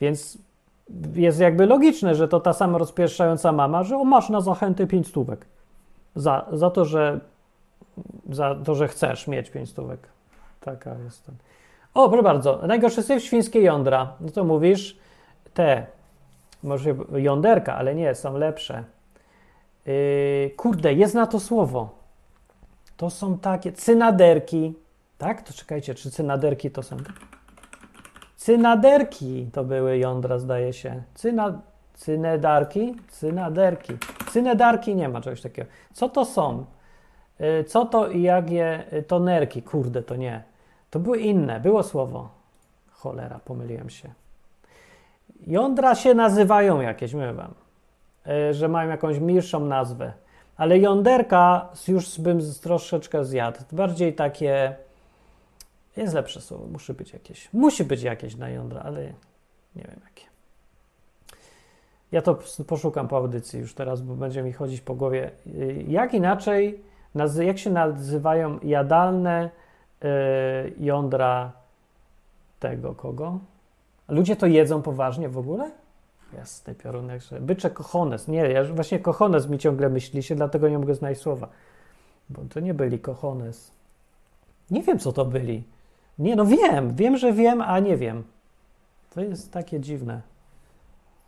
Speaker 3: Więc jest jakby logiczne, że to ta sama rozpieszczająca mama, że o, masz na zachętę 5 stówek. Za, za to, że za to, że chcesz mieć 5 stówek. Taka jest. O, proszę bardzo. Najgorszy syf świńskie jądra. No to mówisz, te, może jąderka, ale nie, są lepsze. Yy, kurde, jest na to słowo. To są takie cynaderki. Tak? To czekajcie, czy cynaderki to są? Cynaderki to były jądra, zdaje się. Cyna, cynedarki? Cynaderki. Cynedarki nie ma czegoś takiego. Co to są? Y, Co to i jak je y, tonerki? Kurde, to nie. To były inne, było słowo. Cholera, pomyliłem się. Jądra się nazywają jakieś, mówię wam, y, że mają jakąś milszą nazwę. Ale jąderka już bym troszeczkę zjadł. Bardziej takie. Jest lepsze słowo, musi być jakieś. Musi być jakieś na jądra, ale nie wiem jakie. Ja to poszukam po audycji już teraz, bo będzie mi chodzić po głowie. Jak inaczej, jak się nazywają jadalne y, jądra tego kogo? Ludzie to jedzą poważnie w ogóle? Jasny piorunek, że bycze kochones. Nie, ja właśnie kochones mi ciągle myśli się, dlatego nie mogę znaleźć słowa. Bo to nie byli kochones. Nie wiem, co to byli. Nie, no wiem, wiem, że wiem, a nie wiem. To jest takie dziwne.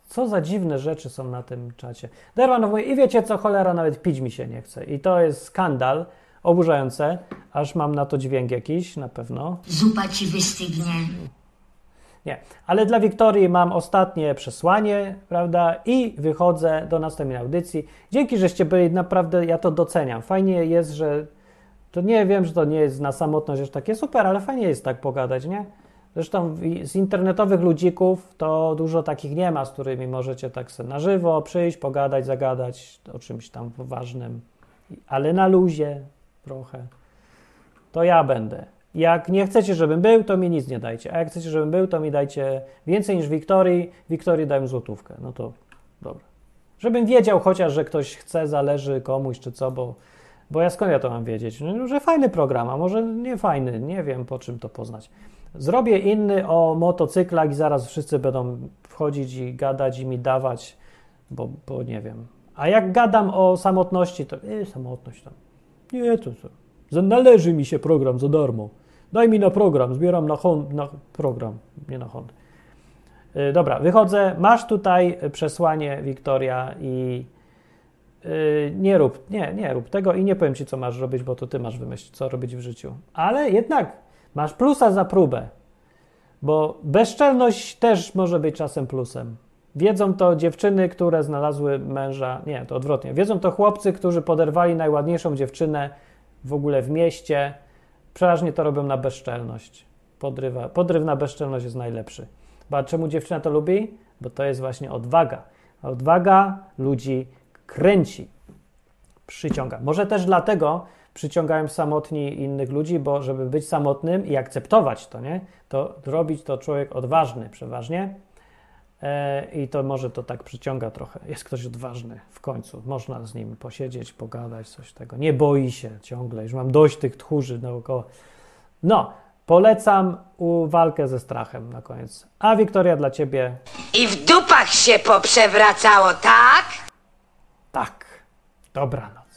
Speaker 3: Co za dziwne rzeczy są na tym czacie. Derman mówi, i wiecie co, cholera, nawet pić mi się nie chce. I to jest skandal, oburzające, aż mam na to dźwięk jakiś, na pewno.
Speaker 9: Zupa ci wystygnie.
Speaker 3: Nie, ale dla Wiktorii mam ostatnie przesłanie, prawda? I wychodzę do następnej audycji. Dzięki, żeście byli, naprawdę ja to doceniam. Fajnie jest, że to nie wiem, że to nie jest na samotność aż takie super, ale fajnie jest tak pogadać, nie? Zresztą z internetowych ludzików to dużo takich nie ma, z którymi możecie tak sobie na żywo przyjść, pogadać, zagadać o czymś tam ważnym, ale na luzie trochę. To ja będę. Jak nie chcecie, żebym był, to mi nic nie dajcie. A jak chcecie, żebym był, to mi dajcie więcej niż Wiktorii. Wiktorii dałem złotówkę. No to dobra. Żebym wiedział chociaż, że ktoś chce, zależy komuś czy co, bo, bo ja skąd ja to mam wiedzieć? No, że fajny program, a może nie fajny, nie wiem po czym to poznać. Zrobię inny o motocyklach i zaraz wszyscy będą wchodzić i gadać i mi dawać, bo, bo nie wiem. A jak gadam o samotności, to yy, samotność tam. Nie, to co. Należy mi się program za darmo. Daj mi na program, zbieram na, hon, na program, nie na Hondę. Yy, dobra, wychodzę. Masz tutaj przesłanie, Wiktoria, i yy, nie rób, nie, nie rób tego i nie powiem ci, co masz robić, bo to ty masz wymyślić, co robić w życiu. Ale jednak masz plusa za próbę, bo bezczelność też może być czasem plusem. Wiedzą to dziewczyny, które znalazły męża, nie, to odwrotnie. Wiedzą to chłopcy, którzy poderwali najładniejszą dziewczynę w ogóle w mieście. Przeważnie to robią na bezczelność. Podrywa, podryw na bezczelność jest najlepszy. Bo czemu dziewczyna to lubi? Bo to jest właśnie odwaga. Odwaga ludzi kręci, przyciąga. Może też dlatego przyciągają samotni innych ludzi, bo żeby być samotnym i akceptować to, nie? To robić to człowiek odważny przeważnie. E, I to może to tak przyciąga trochę. Jest ktoś odważny w końcu. Można z nim posiedzieć, pogadać, coś tego. Nie boi się ciągle. Już mam dość tych tchórzy naokoło. No, polecam walkę ze strachem na koniec. A Wiktoria dla ciebie
Speaker 9: I w dupach się poprzewracało, tak?
Speaker 3: tak. Dobranoc.